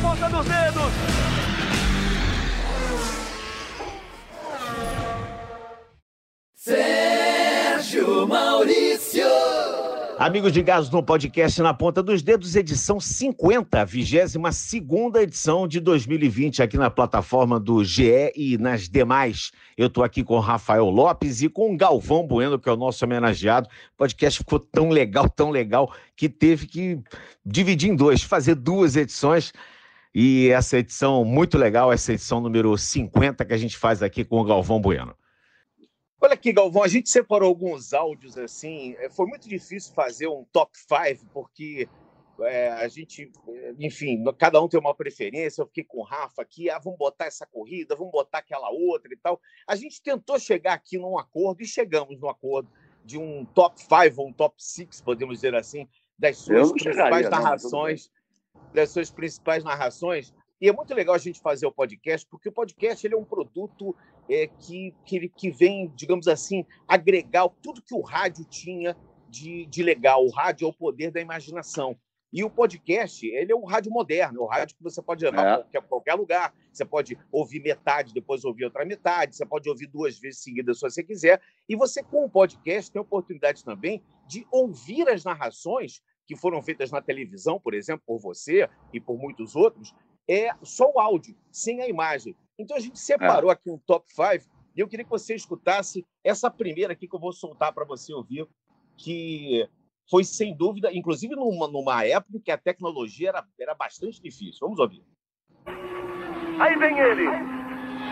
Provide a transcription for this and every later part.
ponta dos dedos. Sérgio Maurício. Amigos de Gás no podcast Na Ponta dos Dedos, edição 50, 22 segunda edição de 2020 aqui na plataforma do GE e nas demais. Eu estou aqui com o Rafael Lopes e com o Galvão Bueno, que é o nosso homenageado. O podcast ficou tão legal, tão legal, que teve que dividir em dois, fazer duas edições. E essa edição muito legal, essa edição número 50 que a gente faz aqui com o Galvão Bueno. Olha aqui, Galvão, a gente separou alguns áudios assim. É, foi muito difícil fazer um top 5, porque é, a gente, enfim, cada um tem uma preferência. Eu fiquei com o Rafa aqui, ah, vamos botar essa corrida, vamos botar aquela outra e tal. A gente tentou chegar aqui num acordo e chegamos no acordo de um top 5 ou um top 6, podemos dizer assim, das suas principais narrações, não, das suas principais narrações. E é muito legal a gente fazer o podcast, porque o podcast ele é um produto é, que, que, que vem, digamos assim, agregar tudo que o rádio tinha de, de legal. O rádio é o poder da imaginação. E o podcast, ele é um rádio moderno, é um rádio que você pode levar é. para qualquer, qualquer, lugar. Você pode ouvir metade, depois ouvir outra metade, você pode ouvir duas vezes seguidas se você quiser. E você, com o podcast, tem a oportunidade também de ouvir as narrações que foram feitas na televisão, por exemplo, por você e por muitos outros, é só o áudio, sem a imagem. Então a gente separou é. aqui um top 5 e eu queria que você escutasse essa primeira aqui que eu vou soltar para você ouvir, que foi sem dúvida, inclusive numa, numa época que a tecnologia era, era bastante difícil. Vamos ouvir. Aí vem ele,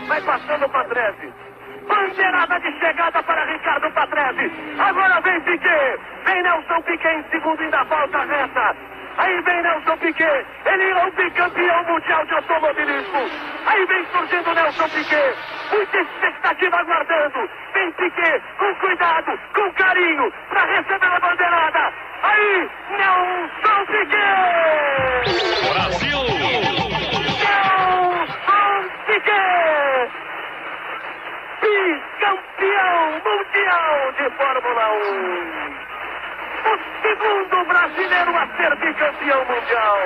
vai passando o Patrese. Bandeirada de chegada para Ricardo Patrese. Agora vem Piquet. Vem Nelson Piquet em segundo, ainda volta reta. Aí vem Nelson Piquet, ele é o bicampeão mundial de automobilismo. Aí vem surgindo Nelson Piquet, muita expectativa aguardando. Vem Piquet, com cuidado, com carinho, para receber a bandeirada. Aí, Nelson Piquet! Brasil! Nelson Piquet! Bicampeão mundial de Fórmula 1! o segundo brasileiro a ser bicampeão mundial.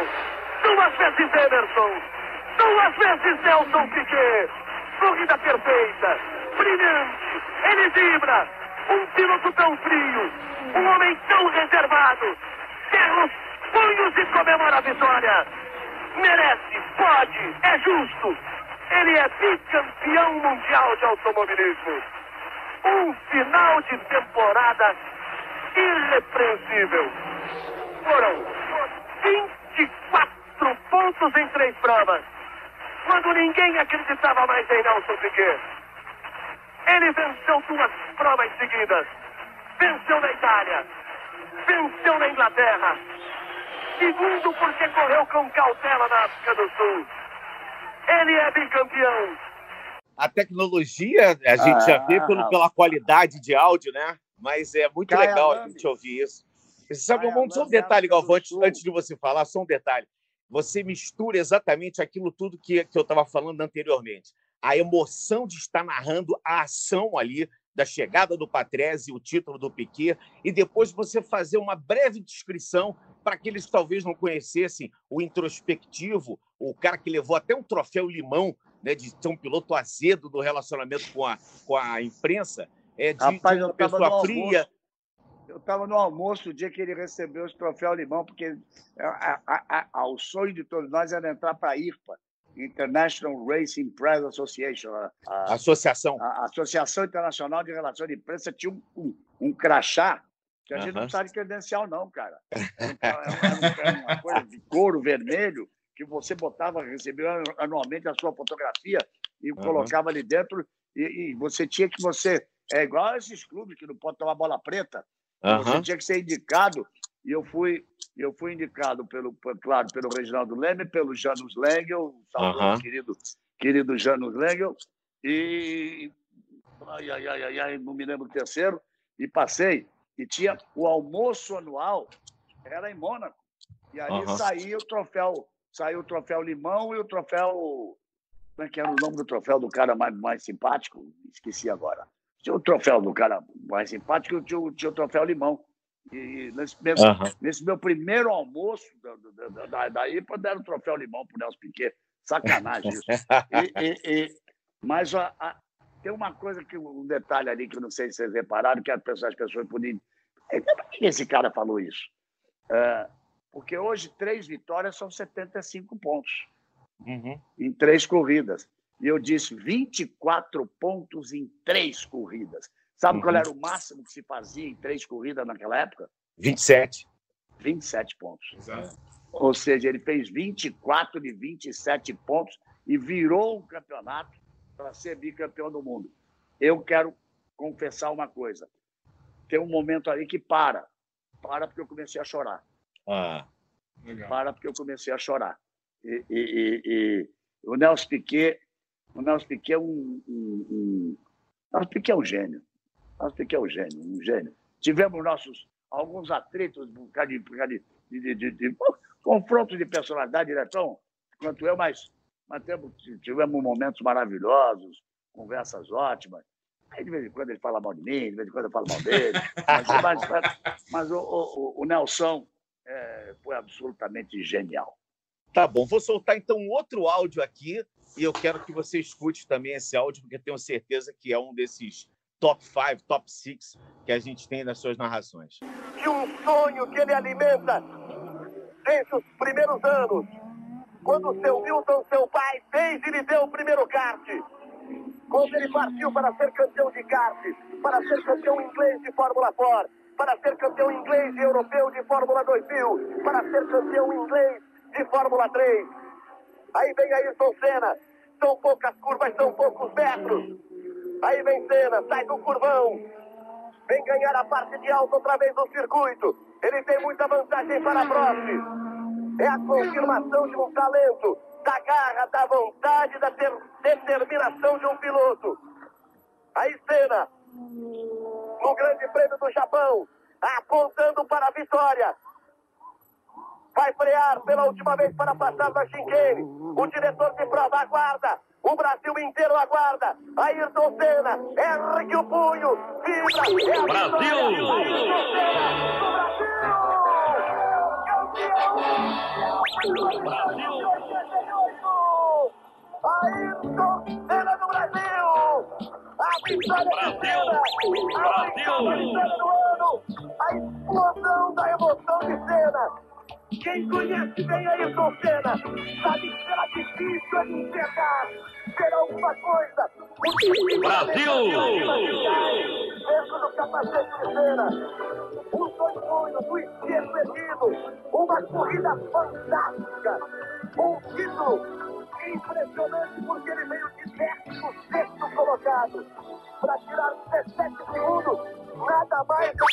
Duas vezes Emerson, duas vezes Nelson Piquet. Corrida perfeita, brilhante, ele vibra. Um piloto tão frio, um homem tão reservado. Cerra os punhos e comemora a vitória. Merece, pode, é justo. Ele é bicampeão mundial de automobilismo. Um final de temporada irrepreensível. Foram 24 pontos em três provas, quando ninguém acreditava mais em Nelson Piquet. Ele venceu duas provas seguidas. Venceu na Itália, venceu na Inglaterra. Segundo, porque correu com cautela na África do Sul. Ele é bicampeão. A tecnologia, a gente ah, já vê pelo, pela qualidade de áudio, né? mas é muito Caia legal a gente ouvir isso. Você sabe, um, só um detalhe, Galvão, antes, antes de você falar, só um detalhe. Você mistura exatamente aquilo tudo que, que eu estava falando anteriormente. A emoção de estar narrando a ação ali da chegada do Patrese, o título do Piquet, e depois você fazer uma breve descrição para aqueles que talvez não conhecessem o introspectivo, o cara que levou até um troféu limão, né, de ser um piloto azedo do relacionamento com a, com a imprensa é, de, Rapaz, de uma pessoa fria. Almoço, eu estava no almoço o dia que ele recebeu os troféus Limão, porque a, a, a, o sonho de todos nós era entrar para a IRPA, International Racing Press Association. A, Associação. A, Associação Internacional de Relações de Imprensa tinha um, um, um crachá que a gente não precisava de credencial, não, cara. Era, era, era uma coisa de couro vermelho que você botava, recebia anualmente a sua fotografia e uhum. colocava ali dentro e, e, você tinha que você é igual a esses clubes que não pode tomar bola preta. Uhum. Você tinha que ser indicado. E eu fui, eu fui indicado, pelo, claro, pelo Reginaldo Leme, pelo Janus Lengel, uhum. querido, querido Janus Lengel. E. Ai, ai, ai, ai, ai, não me lembro o terceiro. E passei. E tinha o almoço anual, era em Mônaco. E ali uhum. saía o troféu, saiu o troféu Limão e o troféu. Como é que era o nome do troféu do cara mais, mais simpático? Esqueci agora. Tinha o troféu do cara mais simpático, tinha, tinha o troféu limão. E nesse, meu, uhum. nesse meu primeiro almoço da, da, da, da IPA, deram o troféu limão para o Nelson Piquet. Sacanagem isso. E, e, e, mas a, a, tem uma coisa que um detalhe ali que eu não sei se vocês repararam, que as pessoas, as pessoas podiam. Por que esse cara falou isso? É, porque hoje três vitórias são 75 pontos uhum. em três corridas. E eu disse 24 pontos em três corridas. Sabe uhum. qual era o máximo que se fazia em três corridas naquela época? 27. 27 pontos. Exato. Ou seja, ele fez 24 de 27 pontos e virou o campeonato para ser bicampeão do mundo. Eu quero confessar uma coisa. Tem um momento ali que para. Para porque eu comecei a chorar. Ah, legal. Para porque eu comecei a chorar. E, e, e, e o Nelson Piquet, o Nelson Piquet é um, um, um Nelson Piquet é um gênio. Nelson Piquet é um gênio, um gênio. Tivemos nossos alguns atritos por causa de, por causa de, de, de, de, confronto de personalidade, né, tão quanto eu, mas mas tivemos momentos maravilhosos, conversas ótimas. Aí, de vez em quando, ele fala mal de mim, de vez em quando eu falo mal dele. mas, mas, mas o, o, o, Nelson é, foi absolutamente genial. Tá bom, vou soltar então outro áudio aqui e eu quero que você escute também esse áudio, porque tenho certeza que é um desses top 5, top 6 que a gente tem nas suas narrações. De um sonho que ele alimenta desde os primeiros anos quando seu Milton, seu pai, fez e lhe deu o primeiro kart. Quando ele partiu para ser campeão de kart, para ser campeão inglês de Fórmula 4, para ser campeão inglês e europeu de Fórmula 2000, para ser campeão inglês de Fórmula 3. Aí vem Ayrton Senna. São poucas curvas, são poucos metros. Aí vem Senna, sai do curvão. Vem ganhar a parte de alta outra vez do circuito. Ele tem muita vantagem para a próxima é a confirmação de um talento, da garra, da vontade, da ter determinação de um piloto. Aí cena, no Grande Prêmio do Japão, apontando para a vitória. Vai frear pela última vez para passar na chicane. O diretor de prova aguarda. O Brasil inteiro aguarda. Ayrton Senna ergue o punho. Vibra. É Brasil! Ayrton Senna do Brasil! Ayrton Senna do Brasil! A vitória Brasil! Brasil! A vitória do ano! A explosão da emoção de Senna! Quem conhece bem Ayrton Senna sabe que será difícil ele enxergar, ter alguma coisa. Brasil! Dentro do capacete de Senna um sonho, um esquerdo erguido, uma corrida fantástica, um título impressionante porque ele veio de décimo sexto colocado para tirar 17 segundos, nada mais do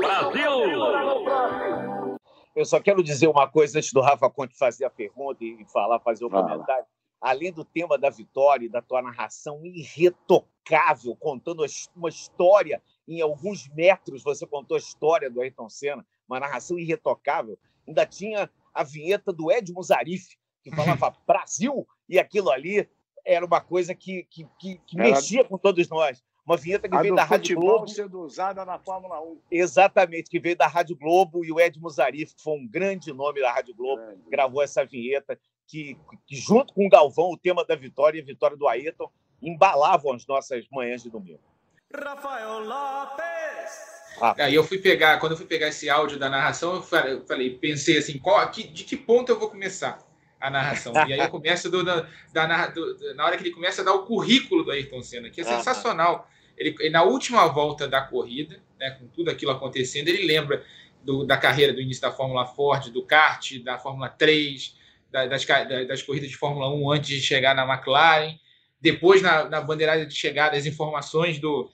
Brasil! Eu só quero dizer uma coisa antes do Rafa Conte fazer a pergunta e falar, fazer o comentário. Além do tema da vitória e da tua narração irretocável, contando uma história em alguns metros você contou a história do Ayrton Senna, uma narração irretocável. Ainda tinha a vinheta do Ed Muzarif, que falava Brasil, e aquilo ali era uma coisa que, que, que, que era... mexia com todos nós. Uma vinheta que a veio da Rádio Globo. sendo usada na Fórmula 1. Exatamente, que veio da Rádio Globo e o Ed Muzarif, que foi um grande nome da Rádio Globo, é. gravou essa vinheta, que, que, junto com o Galvão, o tema da vitória e a vitória do Ayrton, embalavam as nossas manhãs de domingo. Rafael Lopes. Ah. Aí eu fui pegar, quando eu fui pegar esse áudio da narração, eu falei, eu falei pensei assim, qual, que, de que ponto eu vou começar a narração? E aí eu começo do, da, da, do, na hora que ele começa a dar o currículo do Ayrton Senna, que é sensacional. Ele, na última volta da corrida, né, com tudo aquilo acontecendo, ele lembra do, da carreira do início da Fórmula Ford, do kart, da Fórmula 3, da, das, das corridas de Fórmula 1 antes de chegar na McLaren. Depois, na, na bandeirada de chegada, as informações do,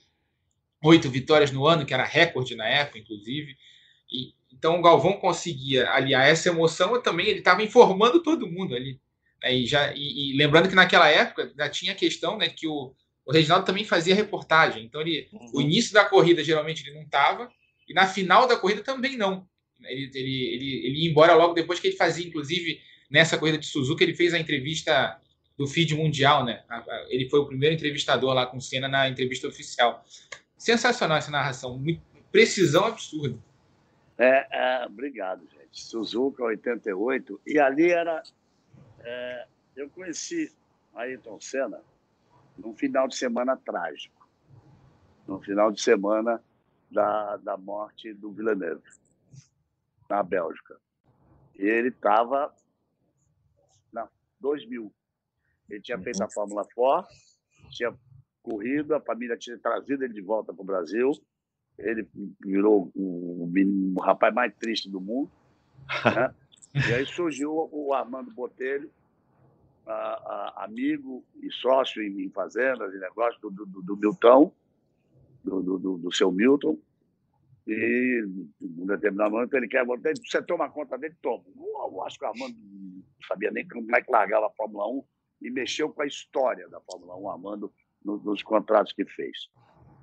oito vitórias no ano, que era recorde na época, inclusive. E, então o Galvão conseguia aliar essa emoção, também ele estava informando todo mundo ali. Né? E, já, e, e, lembrando que naquela época já tinha a questão né, que o, o Reginaldo também fazia reportagem. Então ele, uhum. o início da corrida geralmente ele não estava, e na final da corrida também não. Ele, ele, ele, ele ia embora logo depois que ele fazia, inclusive, nessa corrida de Suzuka, ele fez a entrevista do feed mundial, né? Ele foi o primeiro entrevistador lá com o Senna na entrevista oficial. Sensacional essa narração, muito, precisão absurda. É, é, obrigado, gente. Suzuka 88. E ali era. É, eu conheci Ayrton Senna num final de semana trágico. No final de semana da, da morte do Villeneuve, na Bélgica. E ele estava. Não, 2000. Ele tinha feito a Fórmula 4, tinha corrido, a família tinha trazido ele de volta para o Brasil. Ele virou o, o, o, rapaz mais triste do mundo. Né? e aí surgiu o Armando Botelho, a, a, amigo e sócio em, em fazendas e negócios do, do, do Milton, do, do, do, seu Milton. E, em determinado momento, ele quer voltar. Você toma conta dele? Toma. Eu acho que o Armando não sabia nem como é que largava a Fórmula 1 e mexeu com a história da Fórmula 1, Armando, nos contratos que fez.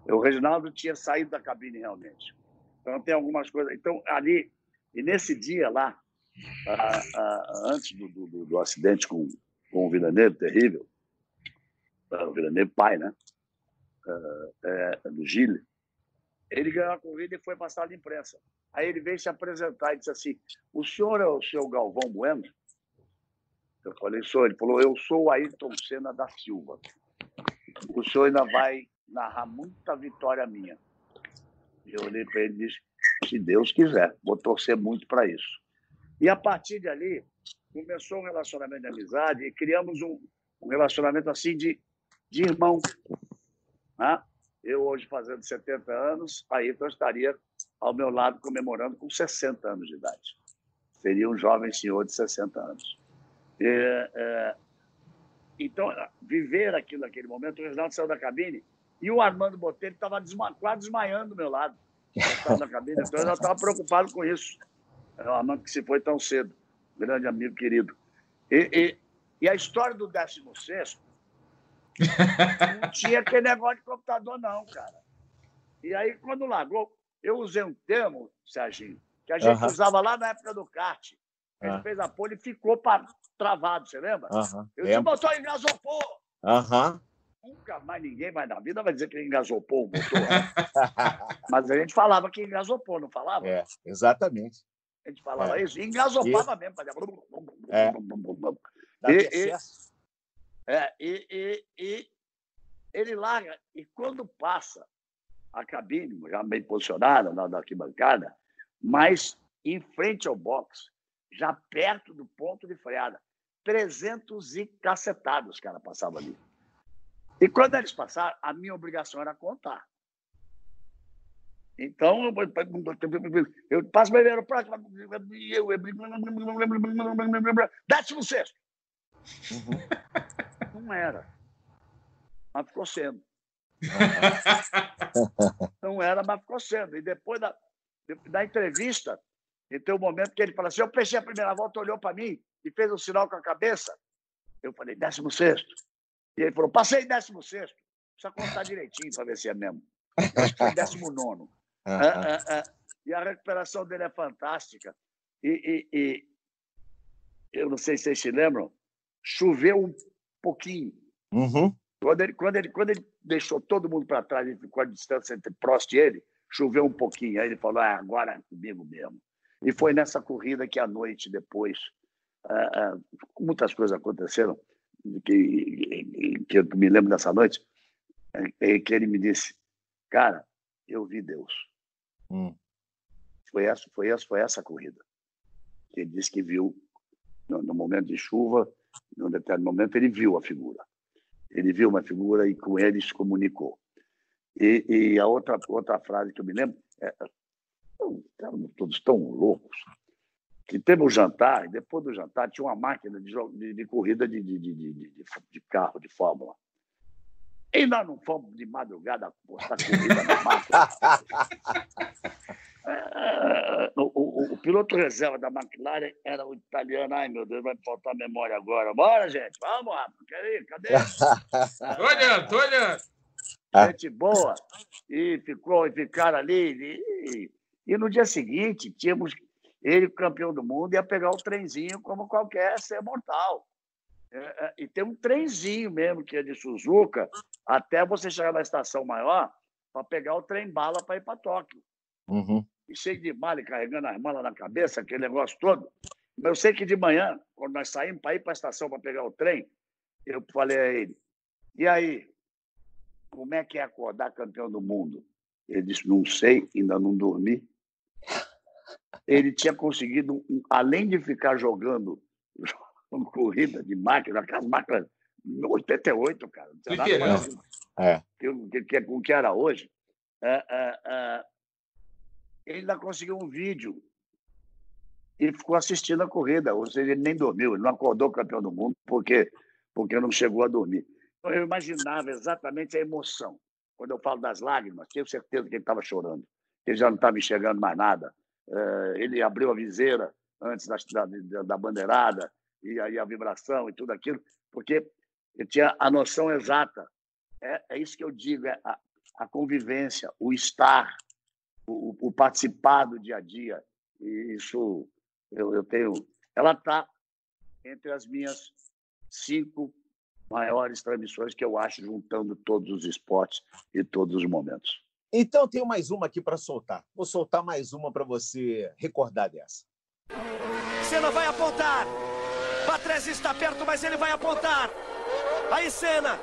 O Reginaldo tinha saído da cabine realmente. Então tem algumas coisas. Então, ali, e nesse dia lá, antes do, do, do, acidente com, com o Villeneuve, terrível, o Villeneuve pai, né? É, do Gile, ele ganhou a corrida e foi sala de imprensa. Aí ele veio se apresentar e disse assim: O senhor é o seu Galvão Bueno? Eu falei: Sou. Ele falou: Eu sou o Ayrton Senna da Silva. O senhor ainda vai narrar muita vitória minha. Eu olhei para ele e disse: se Deus quiser, vou torcer muito para isso. E a partir de ali, começou um relacionamento de amizade e criamos um, um relacionamento assim de, de irmão. Né? Eu, hoje, fazendo 70 anos, a Ayrton estaria ao meu lado comemorando com 60 anos de idade. Seria um jovem senhor de 60 anos. É, é, então, viver aquilo naquele momento, o Reginaldo saiu da cabine e o Armando Botelho estava desma quase desmaiando do meu lado. Na cabine, então eu já estava preocupado com isso. É o Armando que se foi tão cedo. Grande amigo querido. E, e, e a história do 16 não tinha aquele negócio de computador, não, cara. E aí, quando largou, eu usei um termo, Serginho, que a gente usava lá na época do kart. Ele -huh. fez a pole e ficou pra, travado, você lembra? Uh -huh. Eu disse, motor engasopou. Aham. Nunca mais ninguém vai na vida vai dizer que engasopou o motor. Né? Mas a gente falava que engasopou, não falava? É, exatamente. A gente falava é. isso, e engasopava e... mesmo. Fazia... É. E, e, é, e, e, e ele larga, e quando passa a cabine, já bem posicionada na, na arquibancada, mas em frente ao box, já perto do ponto de freada, 300 e cacetados, cara, passava ali. E quando eles passaram, a minha obrigação era contar. Então, eu, eu passo primeiro, próximo, eu, décimo sexto. Uhum. Não era. Mas ficou sendo. Não era, mas ficou sendo. E depois da, da entrevista, tem um momento que ele fala assim: eu fechei a primeira volta, olhou para mim e fez um sinal com a cabeça. Eu falei, décimo sexto. E ele falou: passei 16. Precisa contar direitinho para ver se é mesmo. Acho que foi 19. Uhum. É, é, é. E a recuperação dele é fantástica. E, e, e, eu não sei se vocês se lembram, choveu um pouquinho. Uhum. Quando, ele, quando, ele, quando ele deixou todo mundo para trás e ficou a distância entre Prost e ele, choveu um pouquinho. Aí ele falou: ah, agora é comigo mesmo. E foi nessa corrida que, à noite depois, uh, uh, muitas coisas aconteceram que, que eu me lembro dessa noite, é, é que ele me disse, cara, eu vi Deus. Hum. Foi essa, foi essa, foi essa corrida. Ele disse que viu no, no, momento de chuva, num determinado momento ele viu a figura. Ele viu uma figura e com ele se comunicou. E, e a outra outra frase que eu me lembro é, todos tão loucos que teve um jantar, e depois do jantar tinha uma máquina de, de, de corrida de, de, carro, de Fórmula. E nós não fomos de madrugada postar corrida na máquina. É, o, o, o, piloto reserva da McLaren era o italiano. Ai, meu Deus, vai faltar memória agora. Bora, gente, vamos, rapaz. Cadê? tô olhando, tô olhando. Gente boa. E, ficou, e ficaram ali. E, e no dia seguinte, tínhamos ele, campeão do mundo, ia pegar o trenzinho como qualquer ser mortal. É, é, e tem um trenzinho mesmo, que é de Suzuka, até você chegar na estação maior, para pegar o trem bala para ir para Tóquio. Uhum. cheio de malha, carregando as malas na cabeça, aquele negócio todo. Mas eu sei que de manhã, quando nós saímos para ir para a estação para pegar o trem, eu falei a ele: e aí, como é que é acordar campeão do mundo? Ele disse: não sei, ainda não dormi. Ele tinha conseguido, além de ficar jogando corrida de máquina, aquelas máquinas 88, cara. Não nada mais, é. que, que, que, que era hoje. É, é, é, ele ainda conseguiu um vídeo e ficou assistindo a corrida, ou seja, ele nem dormiu, ele não acordou campeão do mundo porque, porque não chegou a dormir. Então, eu imaginava exatamente a emoção. Quando eu falo das lágrimas, tenho certeza que ele estava chorando. Ele já não estava enxergando mais nada. É, ele abriu a viseira antes da, da, da bandeirada, e aí a vibração e tudo aquilo, porque ele tinha a noção exata. É, é isso que eu digo, é a, a convivência, o estar, o, o, participar do dia a dia. E isso eu, eu tenho. Ela está entre as minhas cinco maiores transmissões que eu acho, juntando todos os esportes e todos os momentos. Então, tenho mais uma aqui para soltar. Vou soltar mais uma para você recordar dessa. Senna vai apontar. Patrese está perto, mas ele vai apontar. Aí Senna,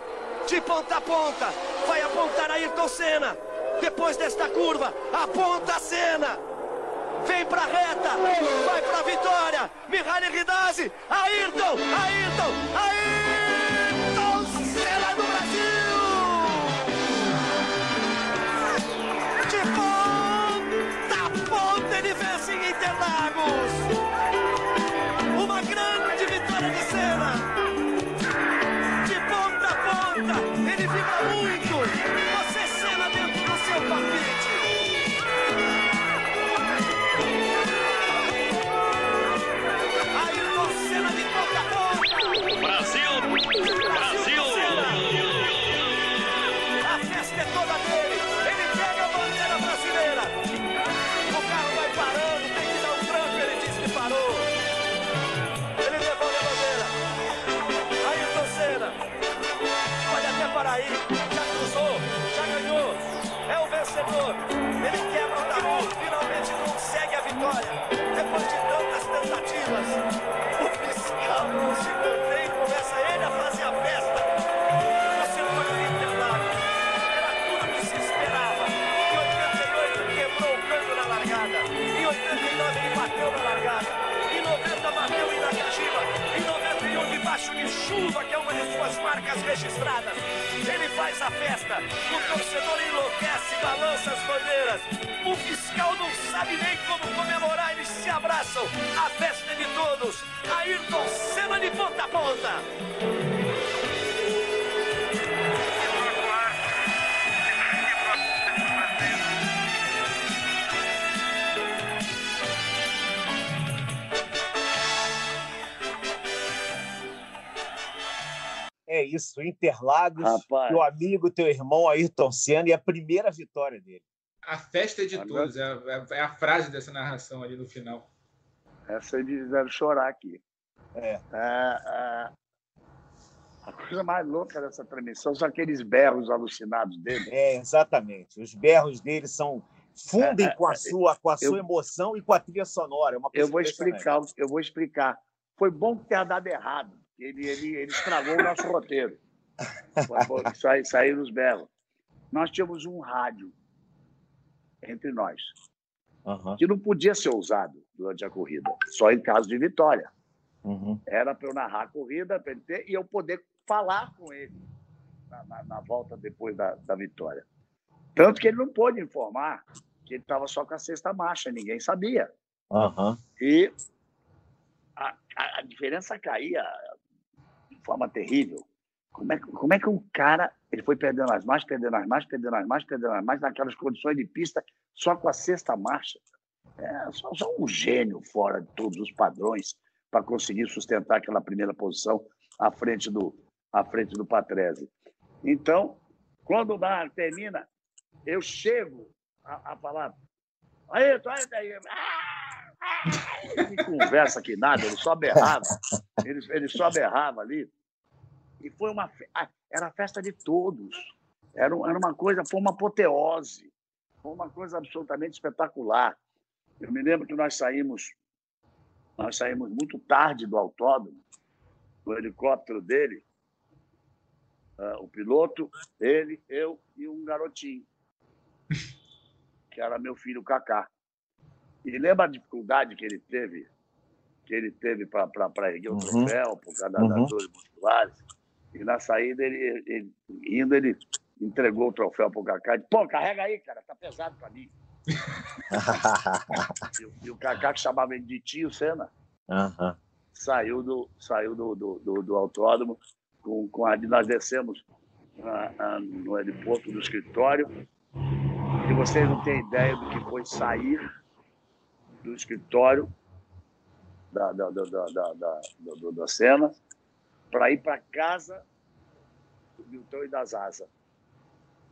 de ponta a ponta, vai apontar Ayrton Senna. Depois desta curva, aponta a Senna. Vem pra reta, vai pra vitória. Mihaly Ridazzi, Ayrton, Ayrton, Ayrton chuva, que é uma de suas marcas registradas. Ele faz a festa, o torcedor enlouquece, balança as bandeiras. O fiscal não sabe nem como comemorar, eles se abraçam. A festa é de todos. Ayrton Senna de ponta a ponta. É isso, Interlagos, Rapaz. teu amigo, teu irmão Ayrton Senna e a primeira vitória dele. A festa é de Agora... todos, é a, é a, frase dessa narração ali no final. Essa eles fizeram chorar aqui. É. é. É, a coisa mais louca dessa transmissão são aqueles berros alucinados dele. É, exatamente. Os berros dele são fundem é, com a sua com a eu, sua emoção e com a trilha sonora. É eu vou explicar, eu vou explicar. Foi bom que tenha dado errado ele, ele, ele estragou o nosso roteiro. Sai, saíram os belos. Nós tínhamos um rádio entre nós, uhum. que não podia ser usado durante a corrida, só em caso de vitória. Uhum. Era para eu narrar a corrida pra ele ter, e eu poder falar com ele na, na, na volta depois da, da vitória. Tanto que ele não pôde informar que ele estava só com a sexta marcha, ninguém sabia. Uhum. E a, a, a, diferença caía forma terrível. Como é, como é que um cara ele foi perdendo as marchas, perdendo as marchas, perdendo as marchas, perdendo as marchas, naquelas condições de pista, só com a sexta marcha? É só, só um gênio fora de todos os padrões para conseguir sustentar aquela primeira posição à frente do, à frente do Patrese. Então, quando o bar termina, eu chego a, a falar: aí, tu aí, aí. Ah, ah, ele conversa que nada, ele só berrava, ele, ele só berrava ali. E foi uma era a festa de todos. Era, era uma coisa, foi uma apoteose. Foi uma coisa absolutamente espetacular. Eu me lembro que nós saímos, nós saímos muito tarde do autódromo, o helicóptero dele, uh, o piloto, ele, eu e um garotinho, que era meu filho Cacá. E lembra a dificuldade que ele teve, que ele teve para erguer o uhum. troféu por causa uhum. das dores musculares? E na saída, ele, ele, indo, ele entregou o troféu para o Cacá disse, pô, carrega aí, cara, tá pesado para mim. e, e, o Cacá, que chamava ele de tio Senna, uhum. saiu, do, saiu do, do, do, do autódromo com, com a, nós descemos no aeroporto do escritório e vocês não têm ideia do que foi sair do escritório da, da, da, da, da, da, da, da cena para ir para casa do Milton e das Asas,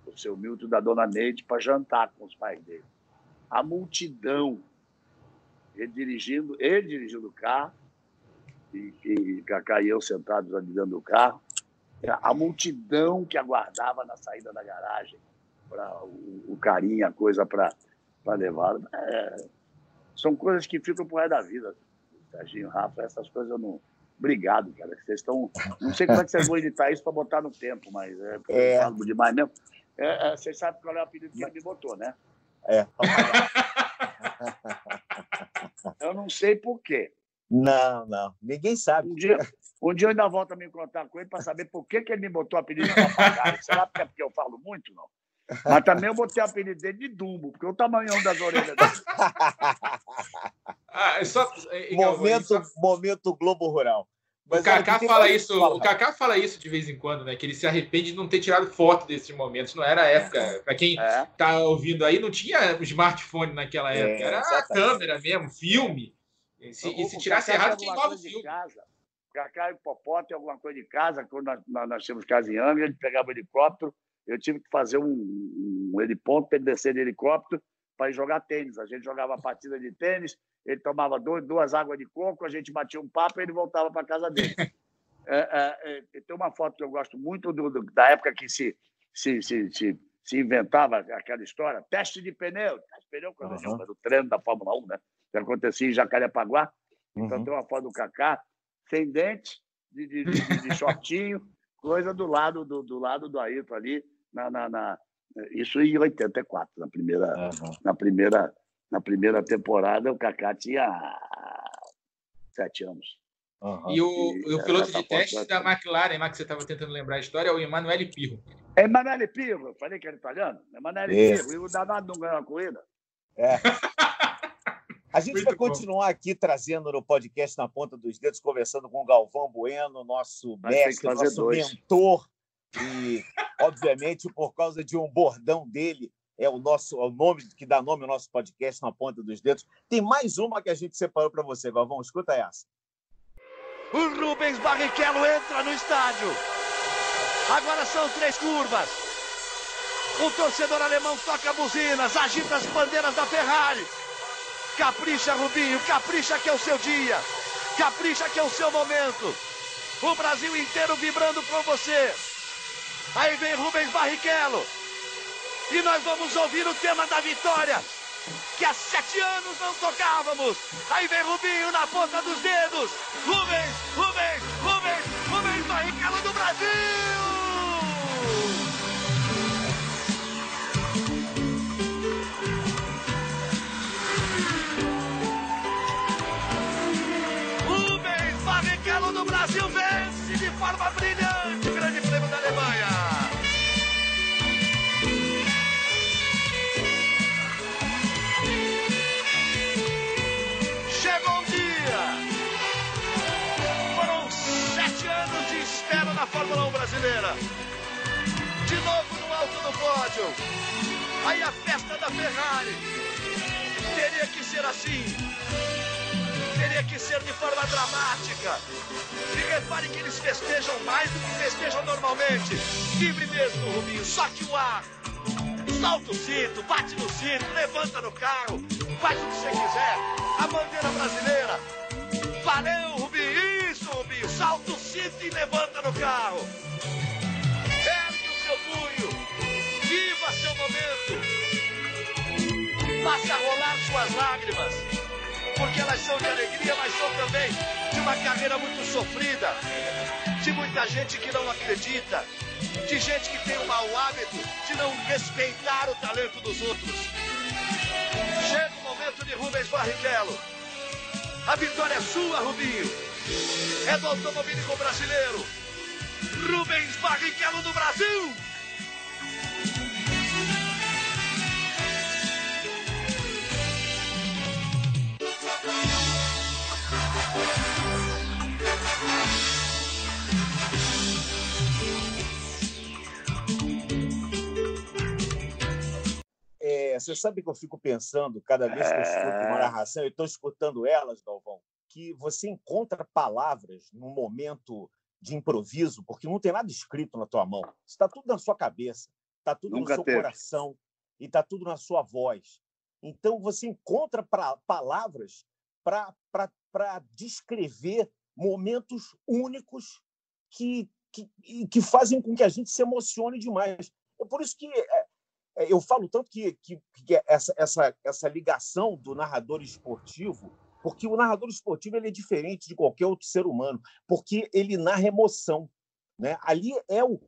o seu Milton da dona Neide, para jantar com os pais dele. A multidão, ele dirigindo, ele dirigindo o carro, e, e Cacá e eu sentados ali dentro do carro, a multidão que aguardava na saída da garagem para o, o, carinho, a coisa para levar. É, são coisas que ficam por resto da vida. Serginho, Rafa, essas coisas eu não. Obrigado, cara. Vocês estão. Não sei como é que vocês vão editar isso para botar no tempo, mas é, é. falo demais mesmo. É, é, vocês sabem qual é o apelido que ele me botou, né? É. eu não sei por quê. Não, não. Ninguém sabe. Um dia, um dia eu ainda volto a me encontrar com ele para saber por que, que ele me botou o apelido de papagaio. Será que é porque eu falo muito? Não. Mas também eu botei o apelido dele de Dumbo, porque o tamanhão das orelhas dele. ah, é só, é, momento, só... momento Globo Rural. Mas o Kaká fala isso, o Kaká fala isso de vez em quando, né? Que ele se arrepende de não ter tirado foto desses momentos. Não era a época. É. Para quem é. tá ouvindo aí, não tinha smartphone naquela é, época. Era a câmera mesmo, filme. E se, e se tirasse errado, queimava o filme. Casa. Cacá e Popó tem alguma coisa de casa. Quando nós, nós, nós tínhamos casa em Angra, ele pegava o helicóptero eu tive que fazer um, um heliponto para ele descer de helicóptero para ir jogar tênis. A gente jogava a partida de tênis, ele tomava dois, duas águas de coco, a gente batia um papo e ele voltava para casa dele. É, é, é, tem uma foto que eu gosto muito do, do, da época que se, se, se, se, se inventava aquela história, teste de pneu. Teste de pneu, quando uhum. era o treino da Fórmula 1, né? que acontecia em Jacarepaguá. Então uhum. tem uma foto do Kaká, sem dente, de, de, de, de shortinho, coisa do lado do, do lado do Ayrton ali, na, na, na, isso em 84, na primeira, uhum. na primeira, na primeira temporada, o Kaká tinha sete anos. Uhum. E, o, e, o piloto de teste da McLaren, que você estava tentando lembrar a história, é o Emanuele Pirro. É Emanuele Pirro, eu falei que era italiano. Emanuele Pirro, e o danado não ganhou a corrida. É. A gente Muito vai continuar bom. aqui trazendo no podcast Na Ponta dos Dedos, conversando com o Galvão Bueno, nosso mestre, nosso dois. mentor e, obviamente, por causa de um bordão dele, é o nosso é o nome que dá nome ao nosso podcast na ponta dos dedos. Tem mais uma que a gente separou para você, Galvão. Escuta essa. O Rubens Barrichello entra no estádio. Agora são três curvas. O torcedor alemão toca buzinas, agita as bandeiras da Ferrari. Capricha, Rubinho, capricha que é o seu dia. Capricha que é o seu momento. O Brasil inteiro vibrando por você. Aí vem Rubens Barrichello. E nós vamos ouvir o tema da vitória. Que há sete anos não tocávamos. Aí vem Rubinho na ponta dos dedos. Rubens, Rubens, Rubens, Rubens Barrichello do Brasil. Brasil vence de forma brilhante o Grande Prêmio da Alemanha. Brasileira. De novo no alto do pódio. Aí a festa da Ferrari. Teria que ser assim. Teria que ser de forma dramática. E repare que eles festejam mais do que festejam normalmente. Livre mesmo, Rubinho. Soque o ar. Solta o cinto, bate no cinto, levanta no carro, faz o que você quiser. A bandeira brasileira. Valeu, Rubinho! Salta o cinto e levanta no carro. Ergue o seu punho. Viva seu momento. faça rolar suas lágrimas, porque elas são de alegria, mas são também de uma carreira muito sofrida, de muita gente que não acredita, de gente que tem o mau hábito de não respeitar o talento dos outros. Chega o momento de Rubens Barrichello. A vitória é sua, Rubinho. É do automobilismo brasileiro. Rubens Barrichello do Brasil. É, você sabe que eu fico pensando, cada vez que eu escuto uma é. narração, e estou escutando elas, Galvão, que você encontra palavras no momento de improviso, porque não tem nada escrito na tua mão. Está tudo na sua cabeça, está tudo Nunca no seu teve. coração e está tudo na sua voz. Então, você encontra pra, palavras para descrever momentos únicos que, que, que fazem com que a gente se emocione demais. É por isso que é, é, eu falo tanto que, que, que, essa, essa, essa ligação do narrador esportivo, porque o narrador esportivo ele é diferente de qualquer outro ser humano, porque ele narra emoção. Né? Ali é o,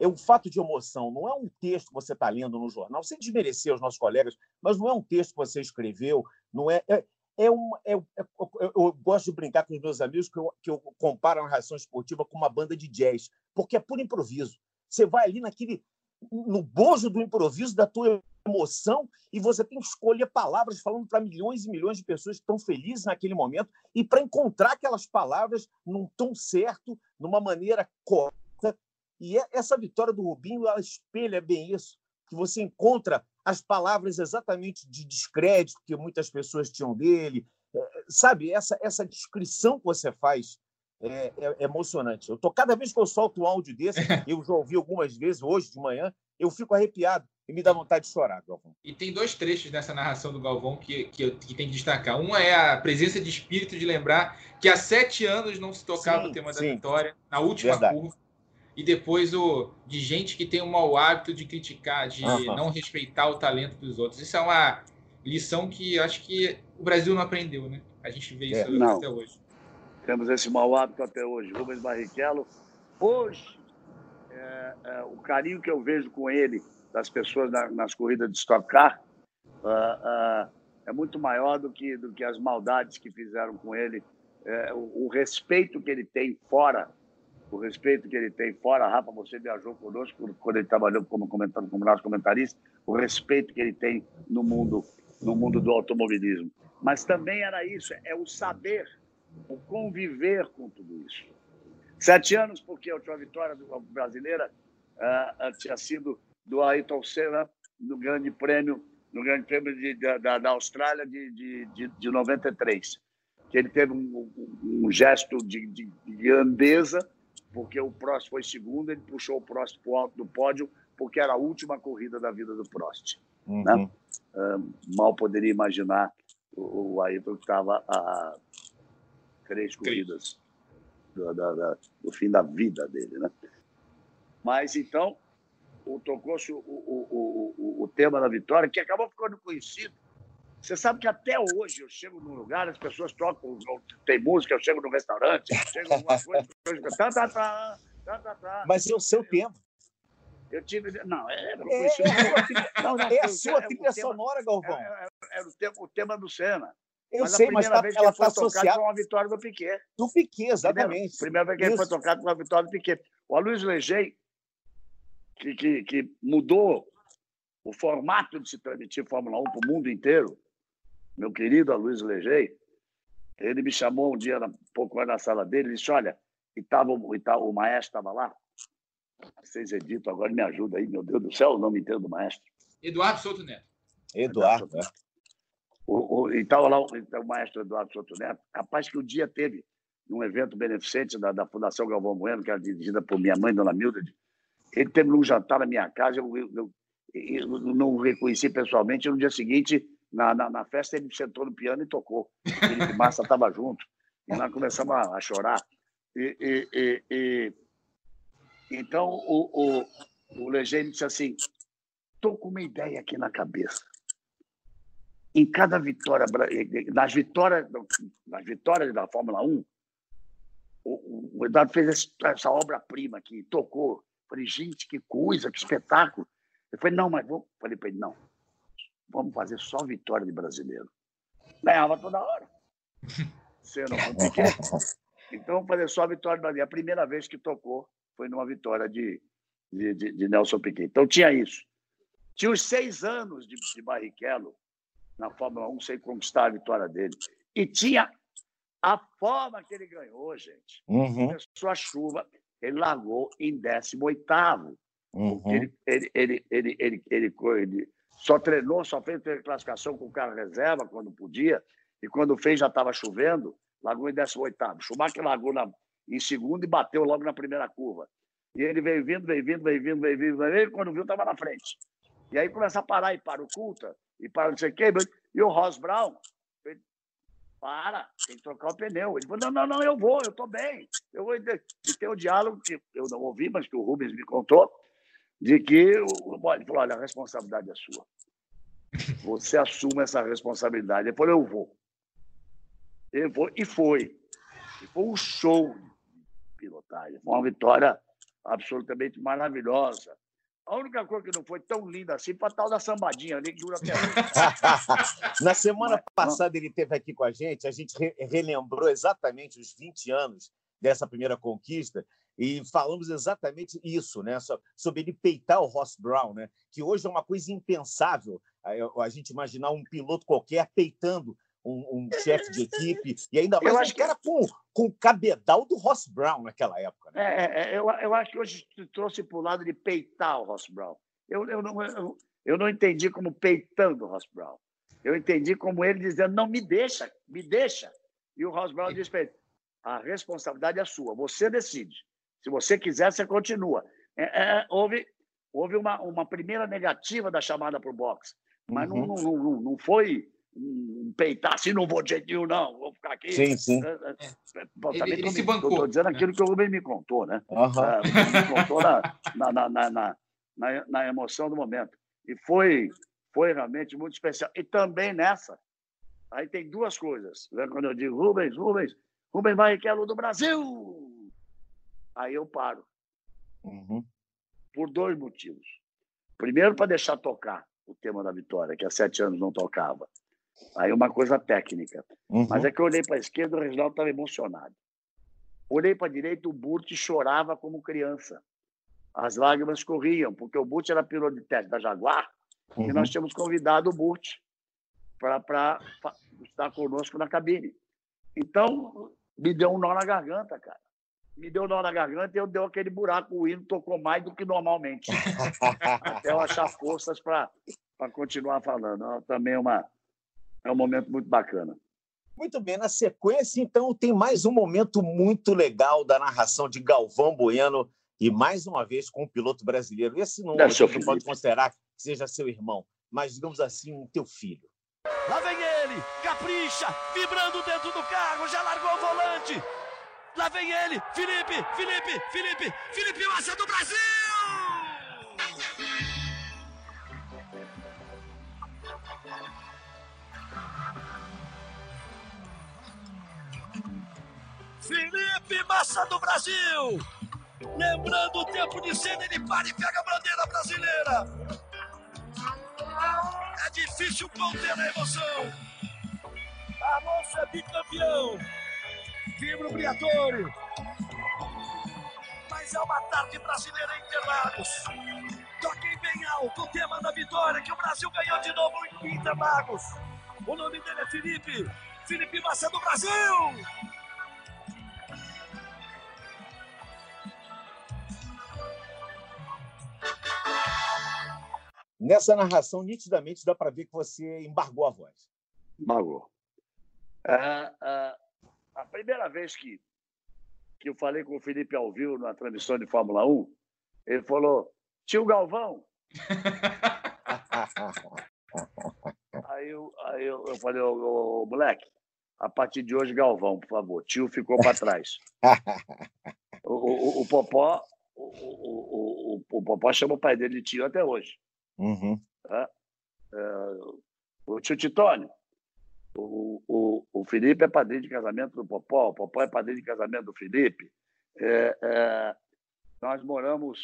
é o fato de emoção, não é um texto que você está lendo no jornal, sem desmerecer os nossos colegas, mas não é um texto que você escreveu, não é. é é uma, é, é, eu, eu, gosto de brincar com os meus amigos que eu, que eu comparo a narração esportiva com uma banda de jazz, porque é por improviso. Você vai ali naquele, no bojo do improviso, da tua emoção, e você tem que escolher palavras falando para milhões e milhões de pessoas que estão felizes naquele momento, e para encontrar aquelas palavras num tom certo, numa maneira correta. E é, essa vitória do Rubinho, ela espelha bem isso, que você encontra as palavras exatamente de descrédito que muitas pessoas tinham dele, é, sabe? Essa, essa descrição que você faz é, é, emocionante. Eu tô cada vez que eu solto um áudio desse, eu já ouvi algumas vezes hoje de manhã, eu fico arrepiado e me dá vontade de chorar, Galvão. E tem dois trechos nessa narração do Galvão que, que, que tem que destacar. Um é a presença de espírito de lembrar que há sete anos não se tocava sim, o tema sim. da vitória, na última Verdade. curva. E depois o de gente que tem o mau hábito de criticar, de uhum. não respeitar o talento dos outros. Isso é uma lição que acho que o Brasil não aprendeu, né? A gente vê isso é, até hoje. Temos esse mau hábito até hoje. Rubens Barrichello, hoje, é, é, o carinho que eu vejo com ele, das pessoas na, nas corridas de Stock Car, uh, uh, é muito maior do que, do que as maldades que fizeram com ele. É, o, o, respeito que ele tem fora, o respeito que ele tem fora, Rafa, você viajou conosco quando ele trabalhou como comentando como nosso comentarista, o respeito que ele tem no mundo, no mundo do automobilismo. Mas também era isso, é o saber o conviver com tudo isso. Sete anos, porque a última vitória brasileira uh, tinha sido do Ayrton Senna no Grande Prêmio, no Grande Prêmio de, da, da, Austrália de, de, de, de 93. Que ele teve um, um, um gesto de, de, de, grandeza, porque o Prost foi segundo, ele puxou o Prost para o alto do pódio, porque era a última corrida da vida do Prost. Uhum. Né? Uh, mal poderia imaginar o, o Ayrton que estava a três corridas da, da, do fim da vida dele, né? Mas então, o tocou-se o, o, o, o, tema da vitória, que acabou ficando conhecido. Você sabe que até hoje eu chego num lugar, as pessoas tocam, tem música, eu chego no restaurante, chego numa coisa, tá, tá, tá, tá, tá, tá. Mas é o seu tema. Eu tive. Não, é, é, é, não, não, é a sua trilha sonora, Galvão. Era, era o, tema, o tema do Senna. Eu mas sei, mas tá, ela está associada com a vitória do Piquet. Do Piquet, exatamente. Primeira vez que ele foi tocado com a vitória do Piquet. O Aloysio Legei, que, que, que mudou o formato de se transmitir Fórmula 1 para o mundo inteiro, meu querido Aloysio Legei, ele me chamou um dia, um pouco mais na sala dele, e disse, olha, e, tava, e tava, o maestro estava lá, vocês editam, agora me ajuda aí, meu Deus do céu, o nome inteiro do maestro. Eduardo Souto Neto. Eduardo, Eduardo né? O, o, e estava lá o, o maestro Eduardo Souto Neto, capaz que o dia teve num evento beneficente da, da Fundação Galvão Bueno, que era dirigida por minha mãe, Dona Mildred. Ele teve um jantar na minha casa, eu, eu, eu, eu não o reconheci pessoalmente. No dia seguinte, na, na, na, festa, ele sentou no piano e tocou. O Felipe Massa estava junto. E nós começamos a, a chorar. E, e, e, e, então, o, o, o Legende disse assim: estou com uma ideia aqui na cabeça. Em cada vitória, nas vitórias, nas vitórias da Fórmula 1, o, o Eduardo fez essa obra-prima aqui, tocou. Falei, gente, que coisa, que espetáculo. Eu falei, não, mas vamos. Falei para ele, não, vamos fazer só vitória de brasileiro. Ganhava toda hora. Você não Então, vamos fazer só vitória de brasileiro. A primeira vez que tocou foi numa vitória de, de, de, de Nelson Piquet. Então, tinha isso. Tinha os seis anos de, de Barrichello na Fórmula 1 sem conquistar a vitória dele. E tinha a forma que ele ganhou, gente. Uhum. Começou a chuva, ele largou em 18 uhum. ele, ele, ele, ele, ele, ele, ele, só treinou, só fez classificação com o carro reserva quando podia, e quando fez já estava chovendo, largou em 18 Schumacher largou na, em segundo e bateu logo na primeira curva. E ele veio vindo, veio vindo, veio vindo, veio vindo, veio vindo, e quando viu, estava na frente. E aí começa a parar e para o Culta, e para não sei o quê, e o Ross Brown para, tem que trocar o pneu. Ele falou, não, não, não, eu vou, eu estou bem. Eu vou... E tem o um diálogo, que eu não ouvi, mas que o Rubens me contou, de que ele falou, olha, a responsabilidade é sua. Você assume essa responsabilidade. Ele falou, eu vou. Eu vou, e foi. E foi um show de pilotagem. Foi uma vitória absolutamente maravilhosa. A única coisa que não foi tão linda assim foi a tal da sambadinha ali, que dura até Na semana passada ele esteve aqui com a gente, a gente re relembrou exatamente os 20 anos dessa primeira conquista e falamos exatamente isso, né? Sobre ele peitar o Ross Brown, né? Que hoje é uma coisa impensável a gente imaginar um piloto qualquer peitando um, um chefe de equipe, e ainda mais eu acho um cara que... com, com o cabedal do Ross Brown naquela época. Né? É, é, é eu, eu acho que hoje trouxe para o lado de peitar o Ross Brown. Eu, eu, não, eu, eu não entendi como peitando o Ross Brown. Eu entendi como ele dizendo, não, me deixa, me deixa. E o Ross Brown disse para ele, a responsabilidade é sua, você decide. Se você quiser, você continua. É, é, houve houve uma, uma primeira negativa da chamada para o boxe, mas uhum. não, não, não, não foi um peitar assim, não vou de jeito nenhum, não, vou ficar aqui. Sim, sim. Bom, ele, ele se bancou. Estou dizendo aquilo que o Rubem me contou, né? Uhum. me contou na, na, na, na, na, na emoção do momento. E foi, foi realmente muito especial. E também nessa, aí tem duas coisas. Né? Quando eu digo Rubens, Rubens, Rubens Barrichello do Brasil! Aí eu paro. Uhum. Por dois motivos. Primeiro, para deixar tocar o tema da vitória, que há sete anos não tocava. Aí uma coisa técnica. Uhum. Mas é que eu olhei para a esquerda, o Reginaldo estava emocionado. Olhei para a direita, o Burt chorava como criança. As lágrimas corriam, porque o Burt era piloto de teste da Jaguar uhum. e nós tínhamos convidado o Burt para estar conosco na cabine. Então, me deu um nó na garganta, cara. Me deu um nó na garganta e eu dei aquele buraco. O hino tocou mais do que normalmente. Até eu achar forças para continuar falando. Também uma, é um momento muito bacana. Muito bem, na sequência, então, tem mais um momento muito legal da narração de Galvão Bueno, e mais uma vez com o um piloto brasileiro. Esse não, é você pode considerar que seja seu irmão, mas digamos assim, um teu filho. Lá vem ele, capricha, vibrando dentro do carro, já largou o volante. Lá vem ele, Felipe, Felipe, Felipe, Felipe Massa do Brasil! Felipe Massa do Brasil. Lembrando o tempo de cena, ele para e pega a bandeira brasileira. É difícil conter a emoção. Alonso é bicampeão. Vibra o Briatore. Mas é uma tarde brasileira em Interlagos. Toquem bem alto o tema da vitória que o Brasil ganhou de novo em Interlagos. O nome dele é Felipe. Felipe Massa do Brasil. Nessa narração, nitidamente dá para ver que você embargou a voz. Embargou. É, é, a primeira vez que, que eu falei com o Felipe Alvio na transmissão de Fórmula 1, ele falou: Tio Galvão. aí eu, aí eu, eu falei: ô, ô, moleque, a partir de hoje, Galvão, por favor. Tio ficou para trás. o, o, o, Popó. O, o, o, o Popó chama o pai dele de tio até hoje. Uhum. É, O tio Titônio, o, o, o Felipe é padrinho de casamento do Popó, o Popó é padrinho de casamento do Felipe. É, é, nós moramos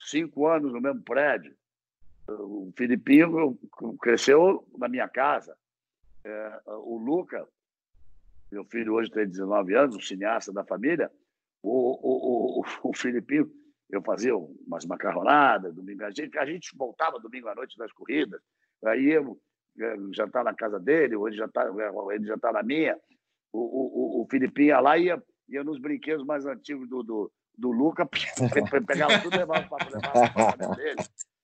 cinco anos no mesmo prédio. O Filipinho cresceu na minha casa. É, o Luca, meu filho hoje tem 19 anos, o cineasta da família, o, o, o, o Filipinho, eu fazia umas macarronadas, domingo, a gente, a gente voltava domingo à noite das corridas, aí eu é, já está na casa dele, ou ele já está ele já tá na minha, o, o, o Filipinho ia lá e ia, ia nos brinquedos mais antigos do, do, do Luca, pegava tudo e levava para o dele.